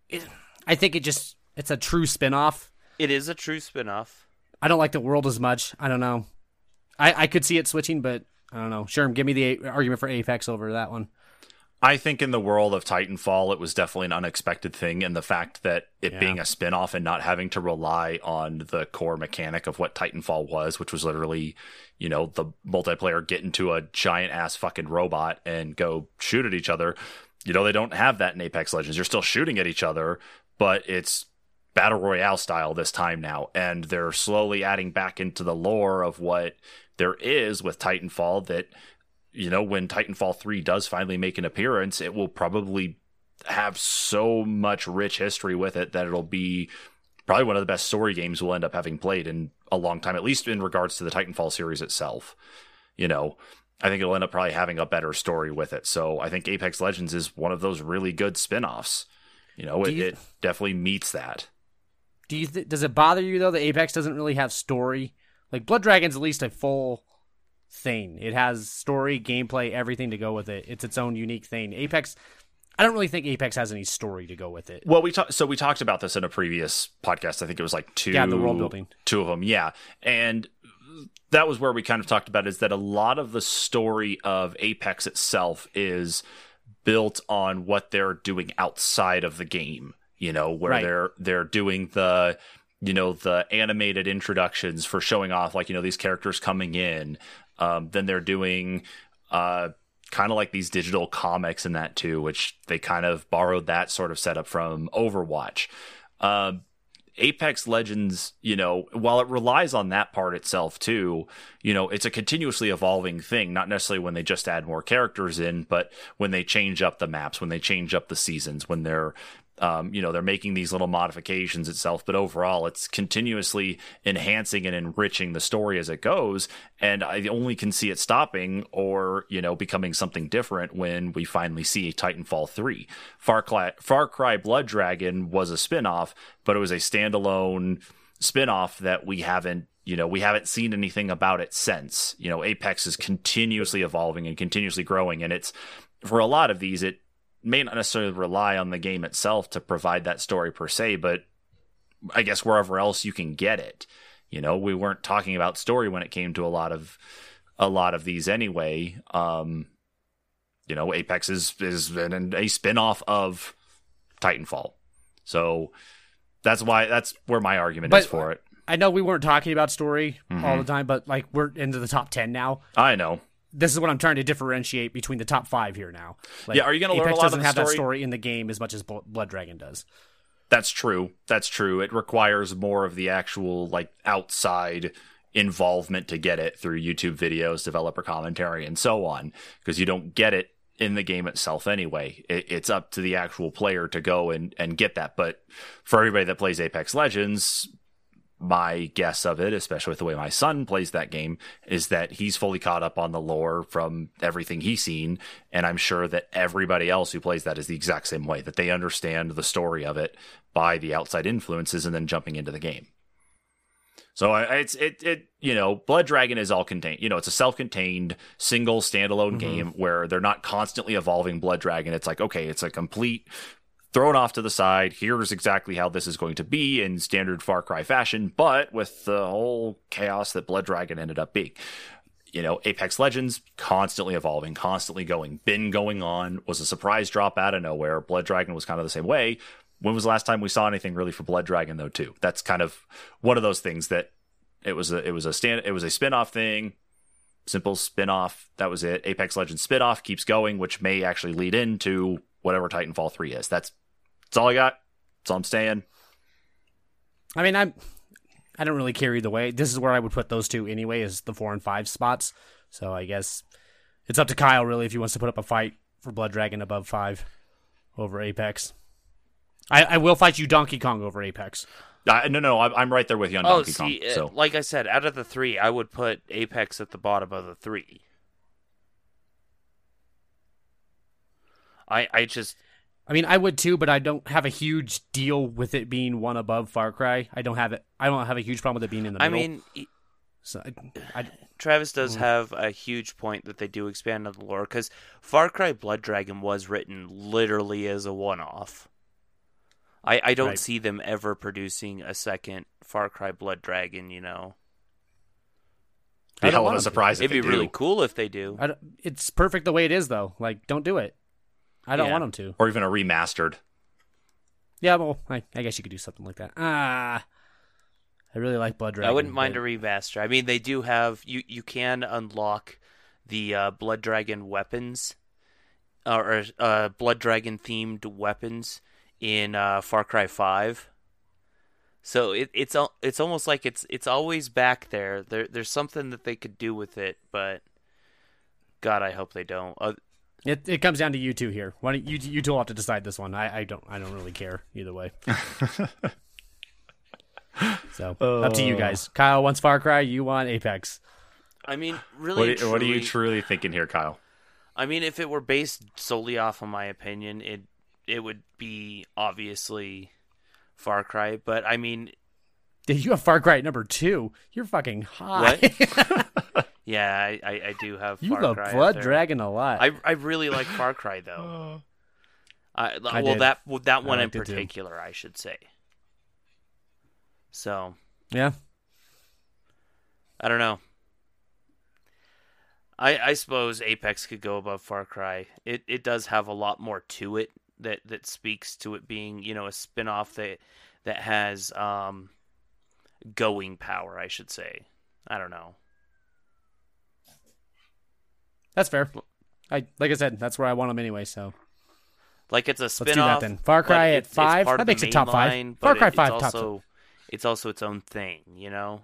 it, I think it just it's a true spin-off. it is a true spin-off I don't like the world as much. I don't know. I I could see it switching, but I don't know. Sure, give me the a- argument for Apex over that one. I think in the world of Titanfall, it was definitely an unexpected thing, and the fact that it Yeah. being a spin-off and not having to rely on the core mechanic of what Titanfall was, which was literally, you know, the multiplayer get into a giant ass fucking robot and go shoot at each other. You know, they don't have that in Apex Legends. You're still shooting at each other, but it's battle royale style this time now, and they're slowly adding back into the lore of what there is with Titanfall that you know, when Titanfall 3 does finally make an appearance, it will probably have so much rich history with it that it'll be probably one of the best story games we'll end up having played in a long time, at least in regards to the Titanfall series itself. You know, I think it'll end up probably having a better story with it. So I think Apex Legends is one of those really good spin offs. You know, it, you- it definitely meets that. Do you th- does it bother you though that Apex doesn't really have story? Like Blood Dragon's at least a full thing. It has story, gameplay, everything to go with it. It's its own unique thing. Apex, I don't really think Apex has any story to go with it. Well, we talked. So we talked about this in a previous podcast. I think it was like two. Yeah, the world building. Two of them. Yeah, and that was where we kind of talked about is that a lot of the story of Apex itself is built on what they're doing outside of the game. You know, where Right. they're they're doing the you know the animated introductions for showing off like you know these characters coming in. Um, then they're doing uh kind of like these digital comics and that too, which they kind of borrowed that sort of setup from Overwatch. Uh, Apex Legends, you know, while it relies on that part itself too, you know, it's a continuously evolving thing, not necessarily when they just add more characters in, but when they change up the maps, when they change up the seasons, when they're um, you know, they're making these little modifications itself, but overall, it's continuously enhancing and enriching the story as it goes. And I only can see it stopping or, you know, becoming something different when we finally see Titanfall 3. Far Cry, Far Cry Blood Dragon was a spin off, but it was a standalone spin off that we haven't you know we haven't seen anything about it since you know apex is continuously evolving and continuously growing and it's for a lot of these it may not necessarily rely on the game itself to provide that story per se, but I guess wherever else you can get it. You know, we weren't talking about story when it came to a lot of a lot of these anyway. Um, you know, Apex is is an, a spin-off of Titanfall. So that's why that's where my argument But- is for it. I know we weren't talking about story all Mm-hmm. the time, but like we're into the top ten now. I know. This is what I'm trying to differentiate between the top five here now. Like, Yeah, are you gonna learn Apex a lot of doesn't have that story? story in the game as much as Blood Dragon does. That's true. That's true. It requires more of the actual like outside involvement to get it through YouTube videos, developer commentary, and so on, because you don't get it in the game itself anyway. It, it's up to the actual player to go and, and get that. But for everybody that plays Apex Legends, my guess of it, especially with the way my son plays that game, is that he's fully caught up on the lore from everything he's seen. And I'm sure that everybody else who plays that is the exact same way, that they understand the story of it by the outside influences and then jumping into the game. So I, it's it it you know Blood Dragon is all contained. You know it's a self-contained single standalone mm-hmm. game where they're not constantly evolving Blood Dragon. It's like okay, it's a complete thrown off to the side. Here's exactly how this is going to be in standard Far Cry fashion, but with the whole chaos that Blood Dragon ended up being. You know, Apex Legends constantly evolving, constantly going, been going on, was a surprise drop out of nowhere. Blood Dragon was kind of the same way. When was the last time we saw anything really for Blood Dragon though, too? That's kind of one of those things that it was a it was a stand it was a spin-off thing. Simple spin-off. That was it. Apex Legends spin-off keeps going, which may actually lead into whatever Titanfall 3 is. That's that's all I got. That's all I'm saying. I mean, I'm I don't really care either way. This is where I would put those two anyway, is the four and five spots. So I guess it's up to Kyle really if he wants to put up a fight for Blood Dragon above five over Apex. I, I will fight you Donkey Kong over Apex. Uh, no, no, I'm, I'm right there with you on Oh, Donkey see, Kong. uh, So like I said, out of the three, I would put Apex at the bottom of the three. I I just I mean, I would too, but I don't have a huge deal with it being one above Far Cry. I don't have it. I don't have a huge problem with it being in the I middle. mean so I, I, Travis Mm. does have a huge point that they do expand on the lore because Far Cry Blood Dragon was written literally as a one-off. I I don't Right. see them ever producing a second Far Cry Blood Dragon. You know, be I a don't hell of a surprise if it'd be do. really cool if they do. I it's perfect the way it is though. Like, don't do it. I don't Yeah. want them to. or even a remastered. Yeah, well, I, I guess you could do something like that. Ah, I really like Blood Dragon. I wouldn't mind but- a remaster. I mean, they do have you. You can unlock the uh, Blood Dragon weapons, or, or uh, Blood Dragon themed weapons in uh, Far Cry Five. So it, it's it's almost like it's it's always back there. There there's something that they could do with it, but God, I hope they don't. Uh, It it comes down to you two here. Why don't you you two will have to decide this one. I, I don't I don't really care either way. so up to you guys. Kyle wants Far Cry. You want Apex. I mean, really, What, and what are you truly- truly thinking here, Kyle? I mean, if it were based solely off of my opinion, it it would be obviously Far Cry. But I mean, Dude, you have Far Cry at number two. You're fucking high. yeah, I, I, I do have you Far love Cry. Blood. Dragon a lot. I I really like Far Cry though. I, I well did. that well, that one in liked it too. particular, I should say. So yeah. I don't know. I I suppose Apex could go above Far Cry. It it does have a lot more to it that that speaks to it being you know a spin-off that that has um going power. I should say. I don't know. That's fair. I like I said, that's where I want them anyway. So Like it's a let's do that then. Far Cry at it's- it's five. part That makes it main top five. Far Cry it- five it's top. also it's also its own thing, you know.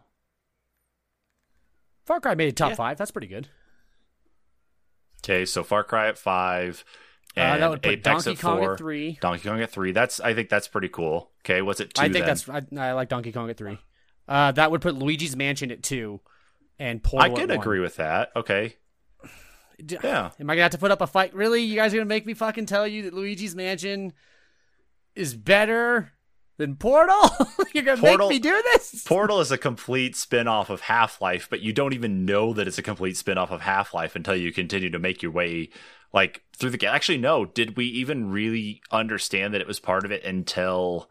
Far Cry made it top Yeah. five. That's pretty good. Okay, so Far Cry at five, Uh, and that would put Apex Donkey at Kong four. at three. Donkey Kong at three. That's I think that's pretty cool. Okay, what's it two? I think then? that's I, I like Donkey Kong at three. Uh, that would put Luigi's Mansion at two, and I Portal. could at one. agree with that. Okay, D- yeah. Am I gonna have to put up a fight? Really? You guys are gonna make me fucking tell you that Luigi's Mansion is better than Portal? You're gonna Portal- make me do this? Portal is a complete spin-off of Half-Life, but you don't even know that it's a complete spin-off of Half-Life until you continue to make your way like through the game. Actually, no. Did we even really understand that it was part of it until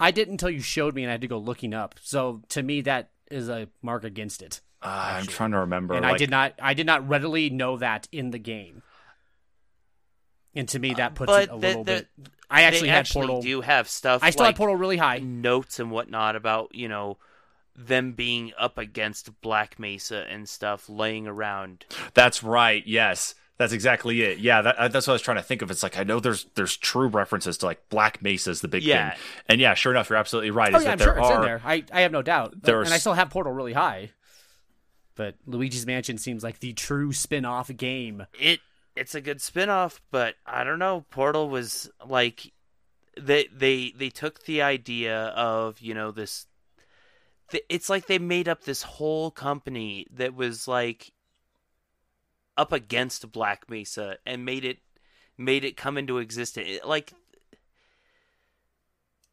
I didn't until you showed me, and I had to go looking up. So to me, that is a mark against it. Uh, I'm trying to remember. and I did not. I did not readily know that in the game. And to me, that puts but it a the- little the- bit. I actually they had actually Portal. do have stuff. I still like had Portal really high. notes and whatnot about you know them being up against Black Mesa and stuff laying around. That's right. Yes. That's exactly it. Yeah, that, uh, that's what I was trying to think of. It's like I know there's there's true references to like Black Mesa is the big Yeah. thing, and yeah, sure enough, you're absolutely right. Oh is yeah, I'm that sure there it's in there. I, I have no doubt. There and I still have Portal really high. But Luigi's Mansion seems like the true spin-off game. It it's a good spin-off, but I don't know. Portal was like they they they took the idea of you know this. It's like they made up this whole company that was like up against Black Mesa and made it made it come into existence. Like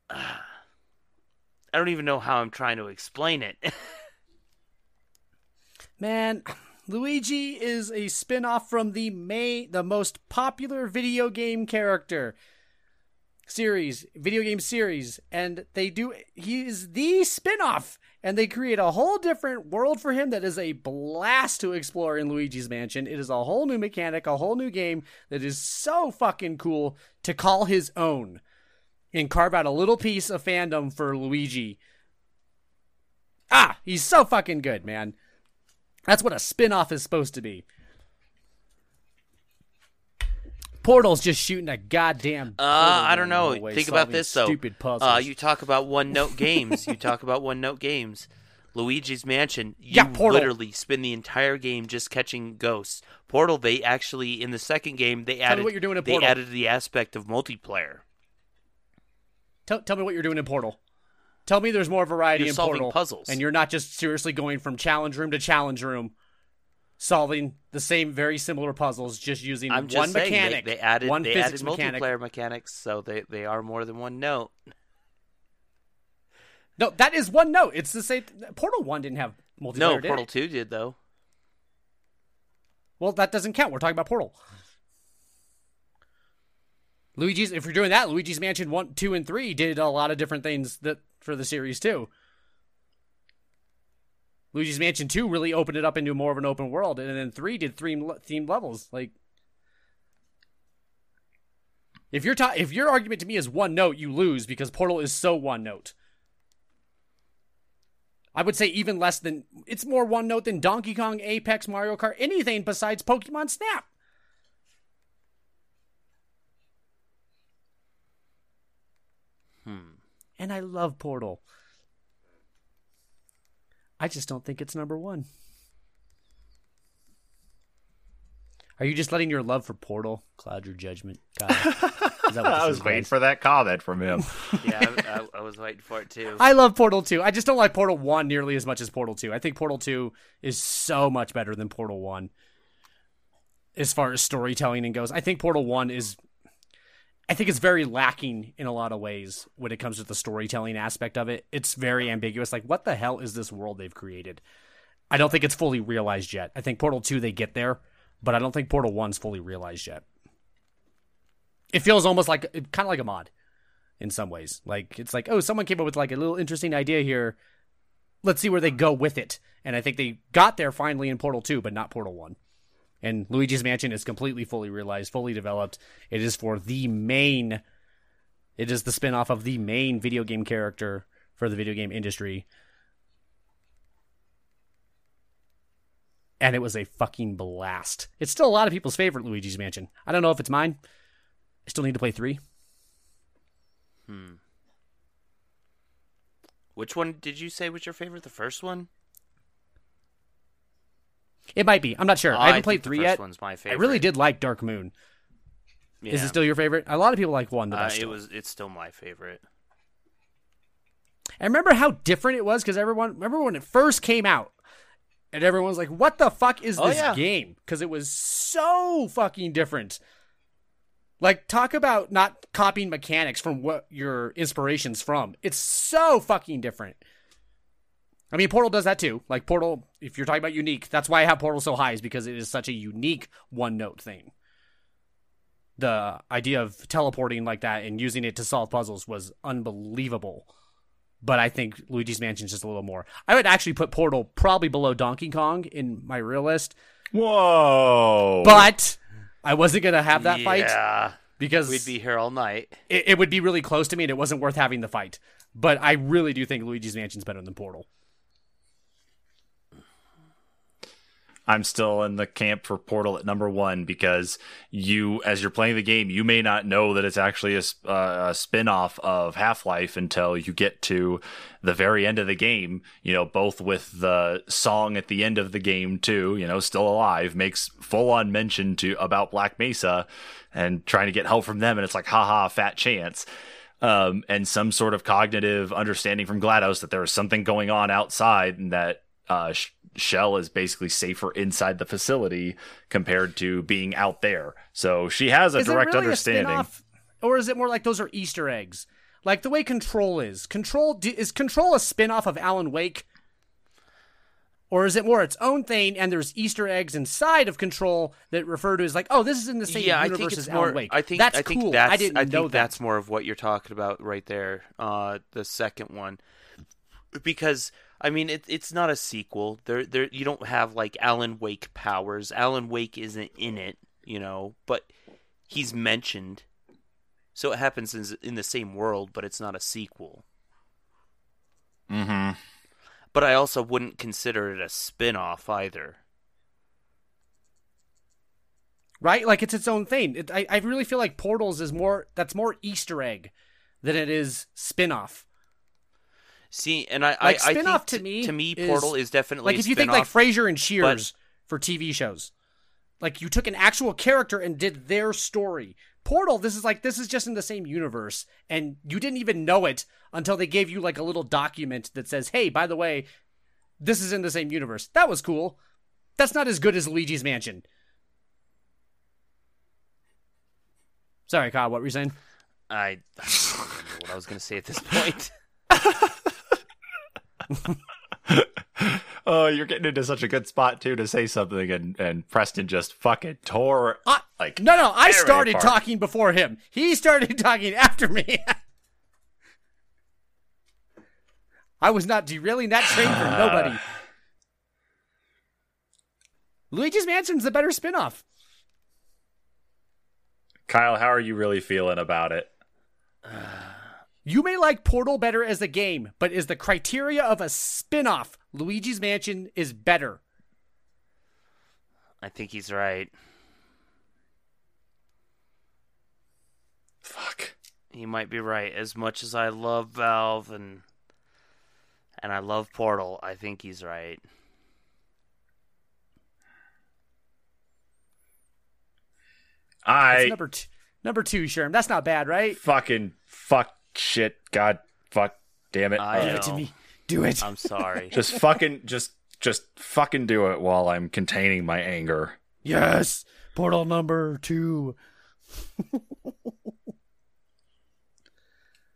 I don't even know how I'm trying to explain it. Man, Luigi is a spin-off from the main the most popular video game character series, video game series, and they do he is the spin-off and they create a whole different world for him that is a blast to explore in Luigi's Mansion. It is a whole new mechanic, a whole new game that is so fucking cool to call his own and carve out a little piece of fandom for Luigi. Ah, he's so fucking good, man. That's what a spin-off is supposed to be. Portal's just shooting a goddamn. Uh, I don't know. Think about this though. Stupid puzzles. Uh, you talk about one-note games. You talk about one-note games. Luigi's Mansion. You Yeah, Portal. literally spend the entire game just catching ghosts. Portal. They actually in the second game they added what you're doing in they added the aspect of multiplayer. tell, tell me what you're doing in Portal. Tell me there's more variety You're in solving Portal, puzzles. and you're not just seriously going from challenge room to challenge room, solving the same very similar puzzles, just using I'm just one saying mechanic, they, they added one they physics added mechanic. multiplayer mechanics, so they they are more than one note. No, that is one note. It's the same. Portal One didn't have multiplayer. No, Portal it? Two did though. Well, that doesn't count. We're talking about Portal. Luigi's. If you're doing that, Luigi's Mansion One, Two, and Three did a lot of different things that for the series too. Luigi's Mansion Two really opened it up into more of an open world, and then Three did three themed levels. Like, If your ta- if your argument to me is one note, you lose because Portal is so one note. I would say even less than it's more one note than Donkey Kong, Apex, Mario Kart, anything besides Pokemon Snap. And I love Portal. I just don't think it's number one. Are you just letting your love for Portal cloud your judgment? God, is that what I was waiting guys? for that comment from him. Yeah, I, I, I was waiting for it too. I love Portal 2. I just don't like Portal 1 nearly as much as Portal 2. I think Portal 2 is so much better than Portal 1 as far as storytelling and goes. I think Portal 1 is I think it's very lacking in a lot of ways when it comes to the storytelling aspect of it. It's very ambiguous. Like what the hell is this world they've created? I don't think it's fully realized yet. I think Portal 2 they get there, but I don't think Portal 1's fully realized yet. It feels almost like kind of like a mod in some ways. Like it's like, oh, someone came up with like a little interesting idea here. Let's see where they go with it. And I think they got there finally in Portal 2, but not Portal 1. And Luigi's Mansion is completely fully realized, fully developed. It is for the main it is the spin-off of the main video game character for the video game industry. And it was a fucking blast. It's still a lot of people's favorite Luigi's Mansion. I don't know if it's mine. I still need to play 3. Hmm. Which one did you say was your favorite? The first one? It might be. I'm not sure. Oh, I haven't think played three first yet. One's my I really did like Dark Moon. Yeah. Is it still your favorite? A lot of people like one the Uh, best. it was. It's still my favorite. I remember how different it was because everyone remember when it first came out, and everyone's like, "What the fuck is Oh, this yeah. game?" Because it was so fucking different. Like, talk about not copying mechanics from what your inspiration's from. It's so fucking different. I mean, Portal does that too. Like Portal, if you're talking about unique, that's why I have Portal so high is because it is such a unique one note thing. The idea of teleporting like that and using it to solve puzzles was unbelievable. But I think Luigi's Mansion is just a little more. I would actually put Portal probably below Donkey Kong in my real list, Whoa! but I wasn't gonna have that fight because We'd be here all night. it, it would be really close to me and it wasn't worth having the fight. But I really do think Luigi's Mansion's better than Portal. I'm still in the camp for Portal at number one because you, as you're playing the game, you may not know that it's actually a, uh, a spin off of Half Life until you get to the very end of the game. You know, both with the song at the end of the game, too, you know, still alive, makes full on mention to about Black Mesa and trying to get help from them. And it's like, haha, fat chance. Um, and some sort of cognitive understanding from GLaDOS that there is something going on outside and that uh, Chell is basically safer inside the facility compared to being out there. So she has a Is direct really understanding. spin-off? or is it more like those are Easter eggs? Like the way Control is. Control is Control a spin-off of Alan Wake? Or is it more its own thing and there's Easter eggs inside of Control that refer to as like, oh, this is in the same yeah, I universe think as it's Alan. Wake. I think that's I think cool. That's, I didn't think know that. that's more of what you're talking about right there. Uh, the second one, because I mean, it, it's not a sequel. There, there, you don't have like Alan Wake powers. Alan Wake isn't in it, you know, but he's mentioned. So it happens in, in the same world, but it's not a sequel. Mm-hmm. But I also wouldn't consider it a spin-off either. right? Like it's its own thing. It, I I really feel like Portals is more that's more Easter egg than it is spin-off. See, and I, Like I, I think to me to me, is- Portal is definitely Like if you think like spin-off. Frasier and Cheers for TV shows, like you took an actual character and did their story. Portal, this is like this is just in the same universe, and you didn't even know it until they gave you like a little document that says, "Hey, by the way, this is in the same universe." That was cool. That's not as good as Luigi's Mansion. Sorry, Kyle. What were you saying? I, I don't know what I was going to say at this point. Oh, you're getting into such a good spot too to say something, and and Preston just fucking tore I, like no, no. I started apart. talking before him. He started talking after me. I was not derailing that train for nobody. Luigi's Mansion's the better spinoff. Kyle, how are you really feeling about it? Uh, You may like Portal better as a game, but is the criteria of a spin-off Luigi's Mansion is better. I think he's right. Fuck. He might be right. As much as I love Valve and and I love Portal, I think he's right. I That's number two. Number two, Sherm. That's not bad, right? fucking fuck shit. God fuck damn it. I Give it to know. me. Do it. I'm sorry. just fucking just just fucking do it while I'm containing my anger. Yes. Portal number two.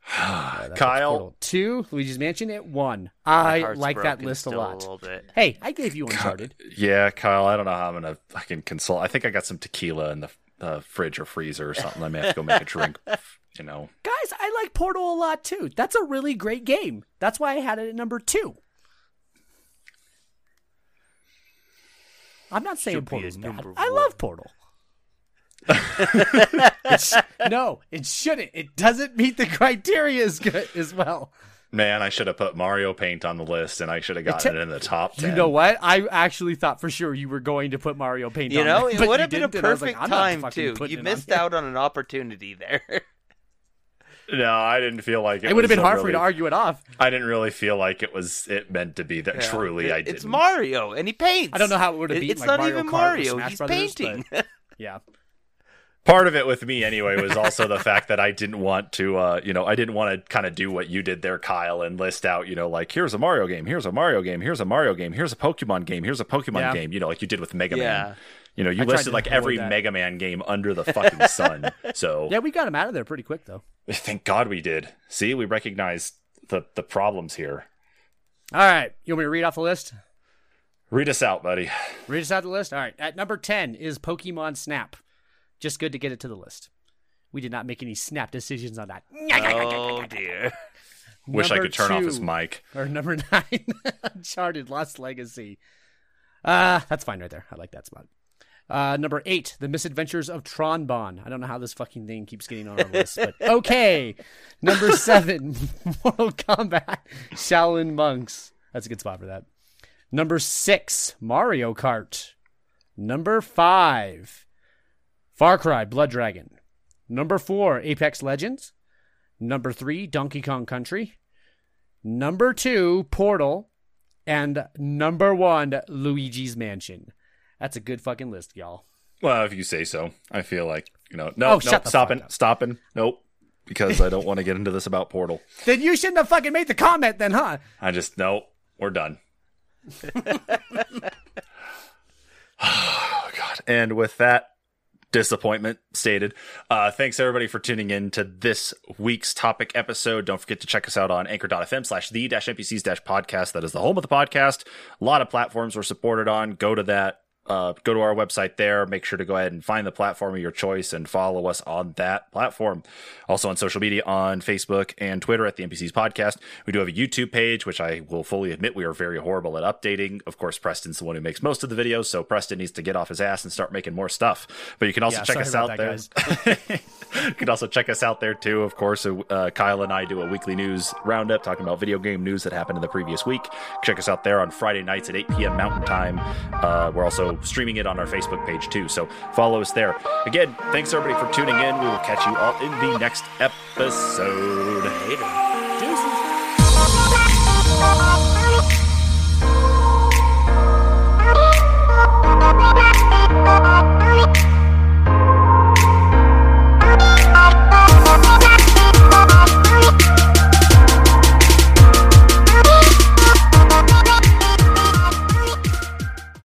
Kyle, Portal two. Luigi's Mansion at one. My I heart's like that broken list a still lot. little bit. Hey, I gave you Uncharted. yeah, Kyle, I don't know how I'm gonna fucking console. I think I got some tequila in the uh, fridge or freezer or something. I may have to go make a drink. You know, Guys, I like Portal a lot too. That's a really great game. That's why I had it at number two. I'm not saying Should be Portal's bad. number I love Portal. It's- no, it shouldn't. It doesn't meet the criteria as good as well. man, I should have put Mario Paint on the list, and I should have gotten te- it in the top ten. You know what? I actually thought for sure you were going to put Mario Paint You on know, there, it would have been a didn't, and I was like, perfect time fucking too. You missed out on an opportunity there. No, I didn't feel like it. It would have been a hard for me to argue it off. I didn't really feel like it was it meant to be that. Truly, It- I didn't. It's Mario, and he paints. I don't know how it would have It- beaten It's like not Mario even Kart Mario. He's Brothers, but- painting. Yeah. part of it with me anyway was also the fact that I didn't want to, uh, you know, I didn't want to kind of do what you did there, Kyle, and list out, you know, like here's a Mario game, here's a Mario game, here's a Mario game, here's a Pokemon game, here's a Pokemon Yeah. game, you know, like you did with Mega Yeah. Man. You know, you I listed like every that. Mega Man game under the fucking sun. So Yeah, we got him out of there pretty quick though. thank God we did. See, we recognized the the problems here. All right. You want me to read off the list? Read us out, buddy. Read us out the list. All right. At number 10 is Pokemon Snap. Just good to get it to the list. We did not make any snap decisions on that. oh dear. Wish I could turn off his mic. Or number nine, Uncharted Lost Legacy. Uh, that's fine right there. I like that spot. Uh, number eight, The Misadventures of Tron Bonne. I don't know how this fucking thing keeps getting on our list, but okay. Number seven, Mortal Kombat Shaolin Monks. That's a good spot for that. Number six, Mario Kart. Number five, Far Cry Blood Dragon. Number four, Apex Legends. Number three, Donkey Kong Country. Number two, Portal. And number one, Luigi's Mansion. That's a good fucking list, y'all. Well, if you say so. I feel like, you know, Oh, no, nope, the stopping, stopping. Nope. Because I don't want to get into this about Portal. Then you shouldn't have fucking made the comment then, huh? I just nope, we're done. oh god. And with that disappointment stated, uh thanks everybody for tuning in to this week's topic episode. Don't forget to check us out on anchor.fm slash the dash NPCs dash podcast. That is the home of the podcast. A lot of platforms we're supported on. Go to that. Uh, go to our website there. Make sure to go ahead and find the platform of your choice and follow us on that platform. Also on social media on Facebook and Twitter at the NPCs Podcast. We do have a YouTube page, which I will fully admit we are very horrible at updating. Of course, Preston's the one who makes most of the videos, so Preston needs to get off his ass and start making more stuff. But you can also Yeah, check us out there. you can also check us out there too. Of course, uh, Kyle and I do a weekly news roundup talking about video game news that happened in the previous week. Check us out there on Friday nights at 8 p.m. Mountain Time. Uh, we're also streaming it on our Facebook page too. So follow us there. Again, thanks everybody for tuning in. We will catch you all in the next episode. Later. Deuces.